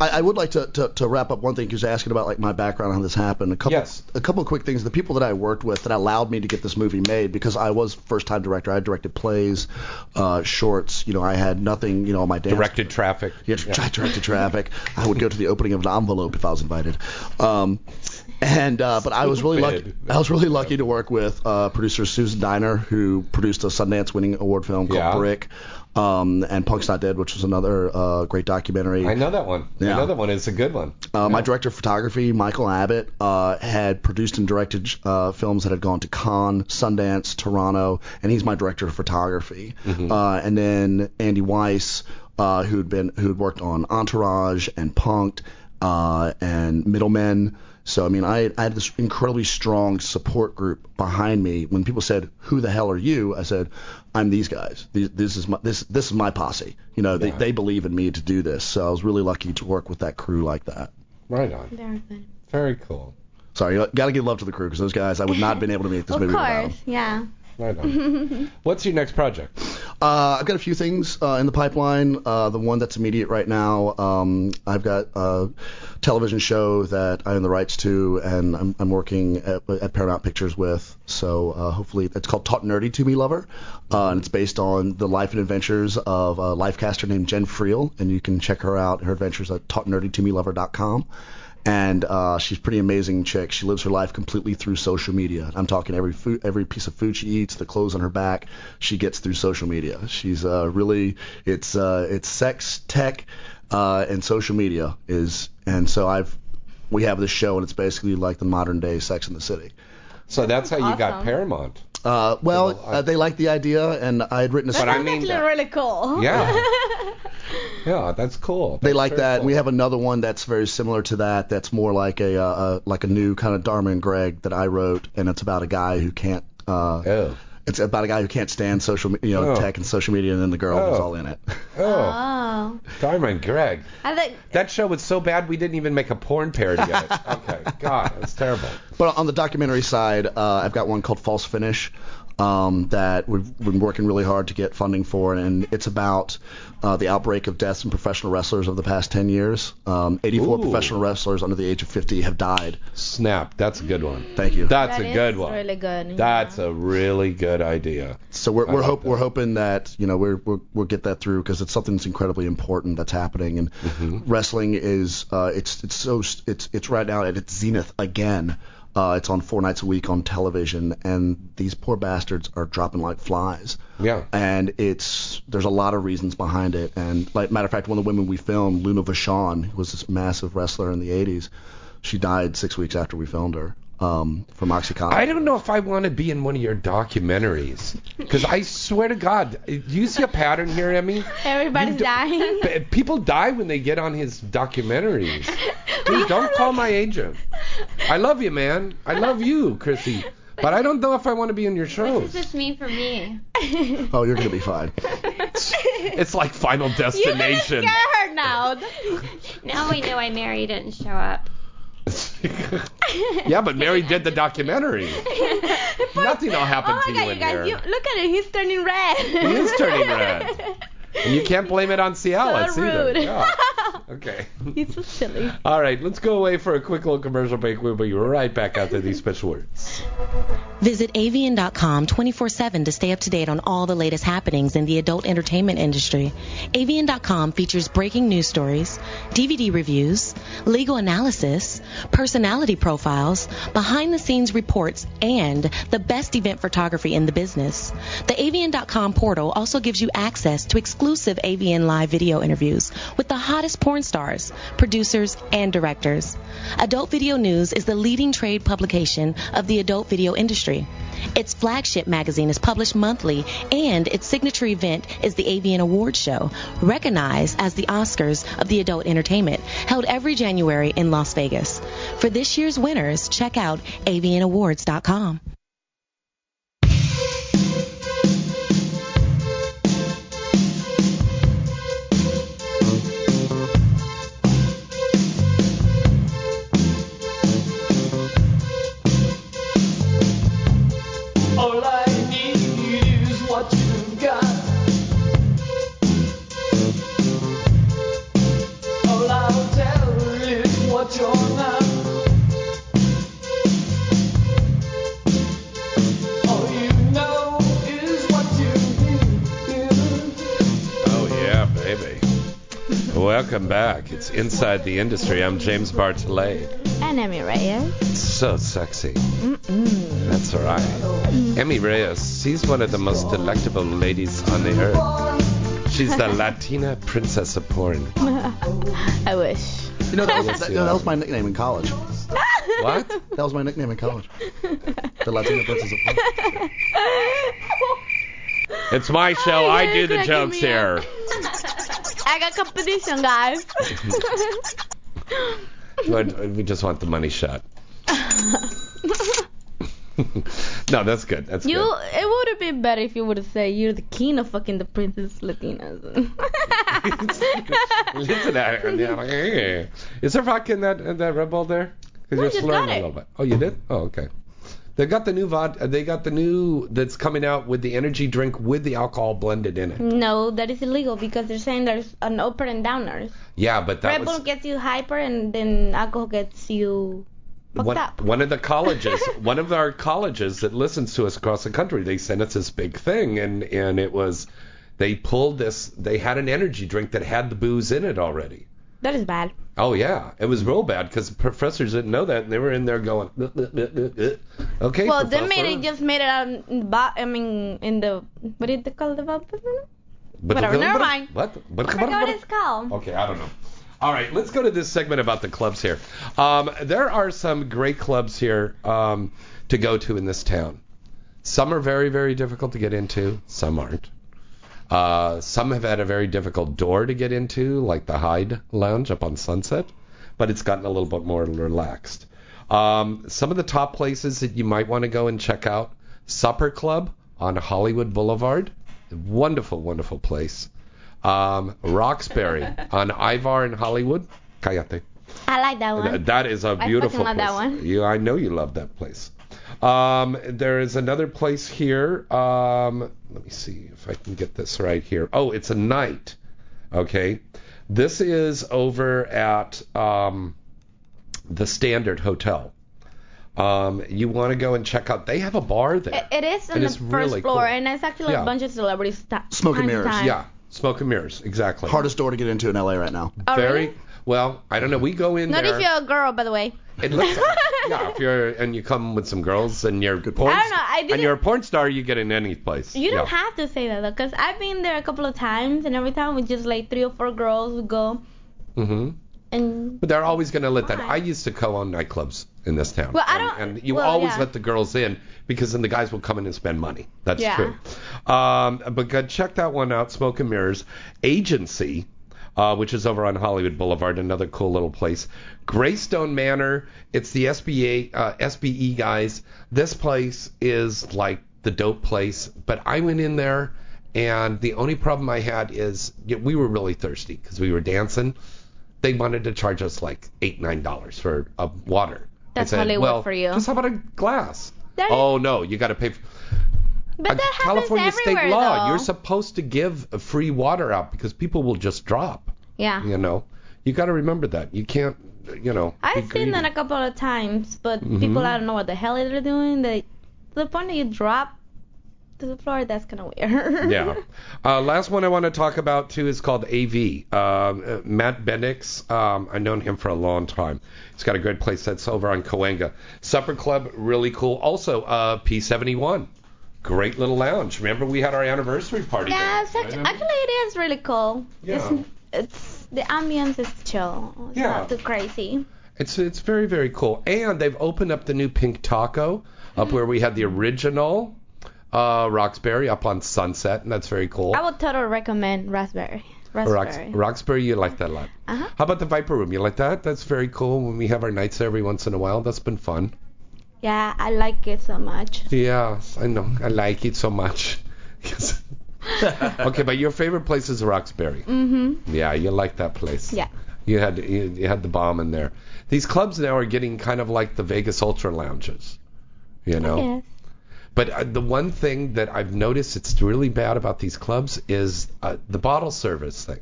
I, I would like to, to, to wrap up one thing because asking about like my background on how this happened. A couple Yes. a couple of quick things. The people that I worked with that allowed me to get this movie made because I was first time director. I directed plays, uh, shorts. You know, I had nothing. You know, on my dance. Directed traffic. Yeah, I directed traffic. I would go to the opening of an envelope if I was invited. Um, and uh, but I was really lucky. I was really lucky to work with uh, producer Susan Diner, who produced a Sundance-winning award film called Yeah. Brick, um, and Punk's Not Dead, which was another uh, great documentary. I know that one. Yeah. I know that one. It's a good one. Uh, My director of photography, Michael Abbott, uh, had produced and directed uh, films that had gone to Cannes, Sundance, Toronto, and he's my director of photography. Uh, and then Andy Weiss, uh, who'd been who'd worked on Entourage and Punked uh, and Middlemen. So I mean, I, I had this incredibly strong support group behind me. When people said, "Who the hell are you?" I said, "I'm these guys. These, this is my this this is my posse. You know, they, Yeah. they believe in me to do this. So I was really lucky to work with that crew like that. Right on. Very good. Very cool. Sorry, you got to give love to the crew because those guys, I would not have been able to make this Of movie without course, them. yeah. Right on. What's your next project? Uh, I've got a few things uh, in the pipeline. Uh, the one that's immediate right now, um, I've got a television show that I own the rights to, and I'm, I'm working at, at Paramount Pictures with. So uh, hopefully, it's called Talk Nerdy to Me Lover, uh, and it's based on the life and adventures of a lifecaster named Jen Friel, and you can check her out, her adventures at talknerdytomelover.com. and uh, she's pretty amazing chick. She lives her life completely through social media. I'm talking every food, every piece of food she eats, the clothes on her back, she gets through social media. She's uh, really it's uh, it's sex, tech, uh, and social media is, and so I've we have this show and it's basically like the modern day Sex in the City. So that's how you got Paramount. Uh, well, Well, I- uh, they liked the idea, and I had written a But script. I mean That's that- really cool. Yeah. Yeah, that's cool. They like that. cool. We have another one that's very similar to that. That's more like a, uh, uh, like a new kind of Dharma and Greg that I wrote, and it's about a guy who can't. Uh, Oh. It's about a guy who can't stand social, me- you know, Oh. tech and social media, and then the girl was Oh. all in it. Oh. Oh. Dharma and Greg. I think That show was so bad we didn't even make a porn parody of it. Okay. God, that's terrible. But on the documentary side, uh, I've got one called False Finish um, that we've been working really hard to get funding for, and it's about uh, the outbreak of deaths in professional wrestlers over the past 10 years. Um, 84 Ooh. professional wrestlers under the age of 50 have died. Snap. That's a good one. Thank you. That's that a is good one. really good. That's yeah. a really good idea. So we're we're hope we're hoping that you know we're, we're we'll get that through because it's something that's incredibly important that's happening and Mm-hmm. wrestling is uh, it's it's so it's it's right now at its zenith again. Uh, it's on four nights a week on television, and these poor bastards are dropping like flies. Yeah. And it's there's a lot of reasons behind it. And like matter of fact, one of the women we filmed, Luna Vachon, who was this massive wrestler in the 80s, she died six weeks after we filmed her um, from OxyContin. I don't know if I want to be in one of your documentaries because I swear to God, do you see a pattern here, Emmy? Everybody's dying. P- People die when they get on his documentaries. Dude, don't call my agent. I love you, man. I love you, Chrissy. But I don't know if I want to be in your This shows. is just me for me. Oh, you're gonna be fine. It's like Final You're gonna Destination. scare her now. Now we know I Mary didn't show up. yeah, but Mary did the documentary. Nothing will happen oh to my god, you in guys, here. you, look at it. He's turning red. He is turning red. And you can't blame it on Cialis So either. rude. Yeah. Okay. He's so silly. All right, let's go away for a quick little commercial break. We'll be right back after these special words. Visit AVN.com 24-7 to stay up to date on all the latest happenings in the adult entertainment industry. AVN.com features breaking news stories, DVD reviews, legal analysis, personality profiles, behind-the-scenes reports, and the best event photography in the business. The AVN.com portal also gives you access to exclusive AVN live video interviews with the hottest porn stars, producers, and directors. Adult Video News is the leading trade publication of the adult video industry. Its flagship magazine is published monthly, and its signature event is the AVN Awards Show, recognized as the Oscars of the adult entertainment, held every January in Las Vegas. For this year's winners, check out avnawards.com. Welcome back. It's Inside the Industry. I'm James Bartolet. And Emmy Reyes. So sexy. Mm-mm. That's right. Emmy Reyes, she's one of the most delectable ladies on the earth. She's the Latina princess of porn. I wish. You know, that was, that, that was my nickname in college. What? That was my nickname in college. The Latina Princess of Porn. It's my show. I do the jokes me here. I got competition, guys. But we just want the money shot. no, that's good. That's you, good. it would have been better if you would have said you're the king of fucking the princess Latinas. Listen to her. Is there vodka in that in that Red Bull there? Because you're slurring a little bit. Oh, you did? Oh, okay. They got the new vod. uh, They got the new that's coming out with the energy drink with the alcohol blended in it. no, that is illegal because they're saying there's an upper and downers. Yeah, but that Red was gets you hyper and then alcohol gets you fucked one, up. one of the colleges, one of our colleges that listens to us across the country. They sent us this big thing, and and it was they pulled this. They had an energy drink that had the booze in it already. That is bad. Oh yeah, it was real bad because the professors didn't know that, and they were in there going, "Uh, uh, uh, uh, uh." okay. well, they made it just made it out in the bo- I mean in the what did they call the bottom? But- whatever, never mind. What? But- I forgot what it's called. Okay, I don't know. All right, let's go to this segment about the clubs here. Um, there are some great clubs here um, to go to in this town. Some are very, very difficult to get into. Some aren't. Uh, some have had a very difficult door to get into, like the Hyde Lounge up on Sunset, but it's gotten a little bit more relaxed. Um, some of the top places that you might want to go and check out: Supper Club on Hollywood Boulevard, wonderful, wonderful place. Um, Roxbury on Ivar in Hollywood. Cállate. I like that one. That is a beautiful fucking love place. that one. You, I know you love that place. Um, there is another place here. Um, let me see if I can get this right here. Oh, it's a night. Okay, this is over at um, the Standard Hotel. Um, you want to go and check out? They have a bar there. It- it is on And the it's first really floor, cool. and it's actually Yeah. a bunch of celebrities. Ta- Smoke and mirrors. time. Yeah, smoke and mirrors. Exactly. Hardest door to get into in LA right now. Oh, Very really? Well. I don't know. We go in Not there. if you're a girl, by the way. It looks yeah. If you're and you come with some girls and you're porn, I don't know, I didn't- and you're a porn star, you get in any place. You don't have to say that though, cause I've been there a couple of times, and every time we just like three or four girls would go, hmm and But they're always going to let that. Why? I used to co-own nightclubs in this town. Well, I and, don't- And you well, always yeah. let the girls in because then the guys will come in and spend money. That's Yeah. true. Um, but go check that one out, Smoke and Mirrors Agency. Uh, which is over on Hollywood Boulevard, another cool little place. Greystone Manor, it's the SBA, uh, SBE guys. This place is like the dope place, but I went in there, and the only problem I had is yeah, we were really thirsty because we were dancing they wanted to charge us like eight nine dollars for a water. That's I said, Hollywood well, for you. Just how about a glass? That- oh no, you got to pay. For, but that California state law, though. you're supposed to give free water out because people will just drop. yeah. You know, you got to remember that. You can't, you know. I've seen that a couple of times, but Mhm. people I don't know what the hell they're doing. They, the point that you drop to the floor, that's kind of weird. yeah. Uh, last one I want to talk about too is called AV. Um, uh, Matt Bendix. Um, I've known him for a long time. He's got a great place that's over on Cahuenga. Supper Club, really cool. Also, uh, P71. Great little lounge. Remember we had our anniversary party Yeah, there. it's actually, actually it is really cool. Yeah. It's, it's the ambience is chill. It's Yeah. not too crazy. It's it's very very cool. And they've opened up the new Pink Taco up where we had the original uh, Roxbury up on Sunset, and that's very cool. I would totally recommend raspberry. Rox, Roxbury, you like that a lot. Uh-huh. How about the Viper Room? You like that? That's very cool. When we have our nights there every once in a while, that's been fun. Yeah, I like it so much. Yeah, I know. I like it so much. Yes. okay, but your favorite place is Roxbury. Mm-hmm. Yeah, you like that place. Yeah. You had you, you had the bomb in there. These clubs now are getting kind of like the Vegas Ultra lounges. You know. Yes. But uh, the one thing that I've noticed it's really bad about these clubs is uh, the bottle service thing.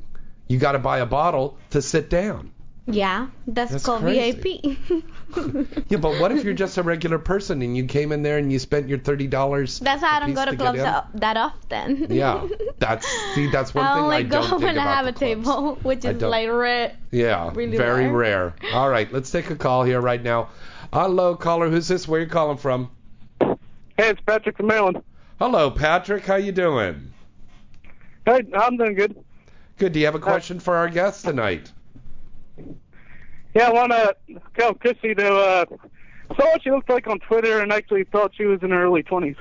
You got to buy a bottle to sit down. Yeah, that's, That's called crazy. VIP. Yeah, but what if you're just a regular person and you came in there and you spent your thirty dollars? That's why I don't go to clubs that, that often. Yeah, that's see, that's one I thing only I go don't think when I have the a table, which is don't- like rare. Yeah, Really very rare. rare. All right, let's take a call here right now. Hello, caller. Who's this? Where you calling from? Hey, it's Patrick from Maryland. Hello, Patrick. How you doing? Hey, I'm doing good. Good. Do you have a uh, question for our guest tonight? Yeah, I want to tell Chrissy to uh, saw what she looked like on Twitter and actually thought she was in her early 20s.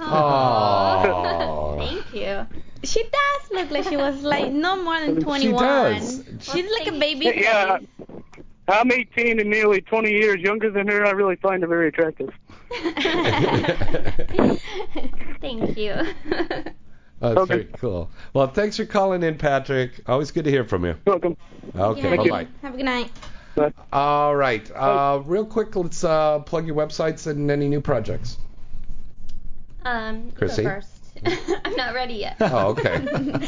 Oh. Thank you. She does look like she was like no more than 21. She does. She's like a baby. Yeah, face. I'm 18 and nearly 20 years younger than her. I really find her very attractive. Thank you. That's Okay. very cool. Well, thanks for calling in, Patrick. Always good to hear from you. Welcome. Okay, Yeah. bye bye. Have a good night. All right. Uh, real quick, let's uh, plug your websites and any new projects. Um, you go Chrissy? First. I'm not ready yet. Oh, okay.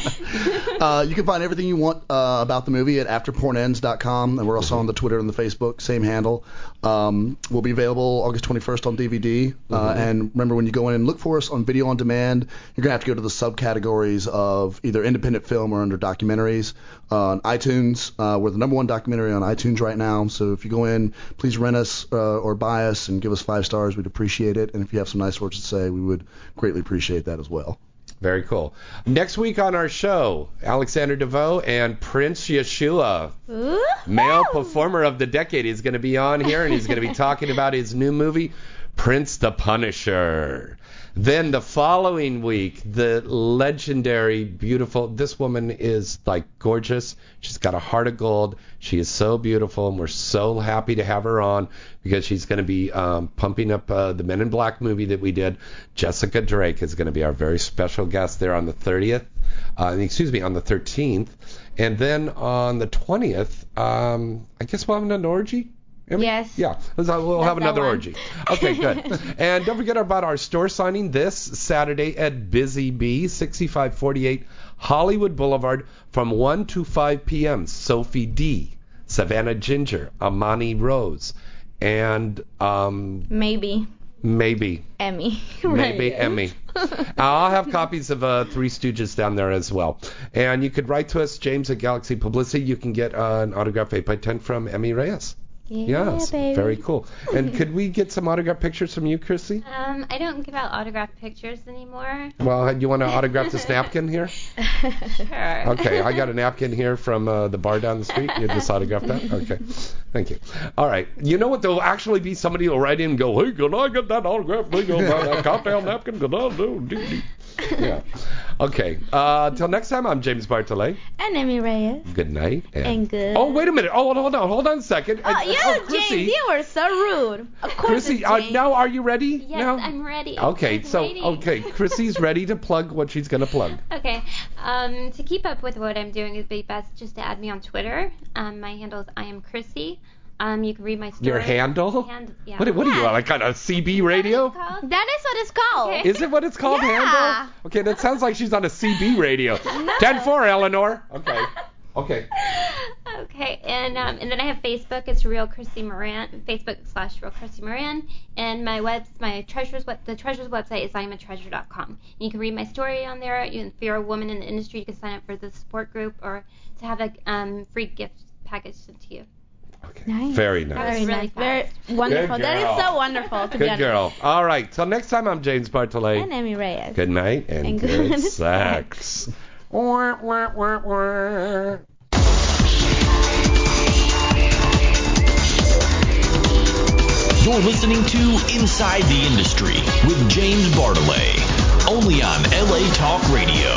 Uh, you can find everything you want uh, about the movie at afterpornends.com, and we're also on the Twitter and the Facebook, same handle. Um, we'll be available August 21st on DVD. Uh, and remember, when you go in and look for us on video on demand, you're gonna have to go to the subcategories of either independent film or under documentaries. Uh, on iTunes, uh, we're the number one documentary on iTunes right now. So if you go in, please rent us uh, or buy us and give us five stars. We'd appreciate it. And if you have some nice words to say, we would greatly appreciate that as well. Very cool. Next week on our show, Alexander DeVoe and Prince Yahshua, Ooh. male performer of the decade, is going to be on here and he's going to be talking about his new movie, Prince the Punisher. Then the following week, the legendary, beautiful, this woman is like gorgeous. She's got a heart of gold. She is so beautiful, and we're so happy to have her on because she's going to be um, pumping up uh, the Men in Black movie that we did. Jessica Drake is going to be our very special guest there on the 30th. Uh, excuse me, on the 13th. And then on the 20th, um, I guess we'll have an orgy. Emmy? Yes. Yeah, we'll we'll have another one. orgy. Okay, good. and don't forget about our store signing this Saturday at Busy Bee, 6548 Hollywood Boulevard from 1 to 5 p.m. Sophie Dee, Savannah Ginger, Amani Rose, and um, Maybe maybe Emmy. Maybe Right. Emmy. I'll have copies of uh, Three Stooges down there as well. And you could write to us, James at Galaxy Publicity. You can get uh, an autograph 8x10 from Emmy Reyes. Yeah, yes, baby. very cool. And could we get some autograph pictures from you, Chrissy? Um, I don't give out autograph pictures anymore. Well, you want to autograph this napkin here? Sure. Okay, I got a napkin here from uh, the bar down the street. You just autograph that? Okay, thank you. All right. You know what? There'll actually be somebody who'll write in and go, hey, can I get that autograph thing on that cocktail napkin? Can I do? Do, do." Yeah. Okay. Uh, till next time, I'm James Bartolet. And Emmy Reyes. Good night. And good. Oh, wait a minute. Oh, hold on. Hold on a second. Oh, Uh, you, oh, Chrissy. James, you were so rude. Of course, Chrissy, uh, now are you ready? Yes, now? I'm ready. Okay, I'm so waiting. okay, Chrissy's ready to plug what she's gonna plug. Okay. Um, to keep up with what I'm doing, it'd be best just to add me on Twitter. Um, my handle is I am Chrissy. Um, you can read my story. Your handle? Hand, yeah. What, what are you on? like kind a CB radio? That is what it's called. Okay. Is it what it's called, Yeah. handle? Okay, that sounds like she's on a CB radio. Ten four, Eleanor. Okay. Okay. Okay, and um, and then I have Facebook. It's Real Chrissy Moran. Facebook slash Real Chrissy Moran. And my web, my treasures, what the treasures website is IamAtreasure.com. And you can read my story on there. You, if you're a woman in the industry, you can sign up for the support group or to have a um, free gift package sent to you. Nice. Very nice. Very nice. Very wonderful. That is so wonderful to be Good honest. girl. All right. Till next time, I'm James Bartolet. And Emmy Reyes. Good night and, And good good sex. You're listening to Inside the Industry with James Bartolet, only on LA Talk Radio.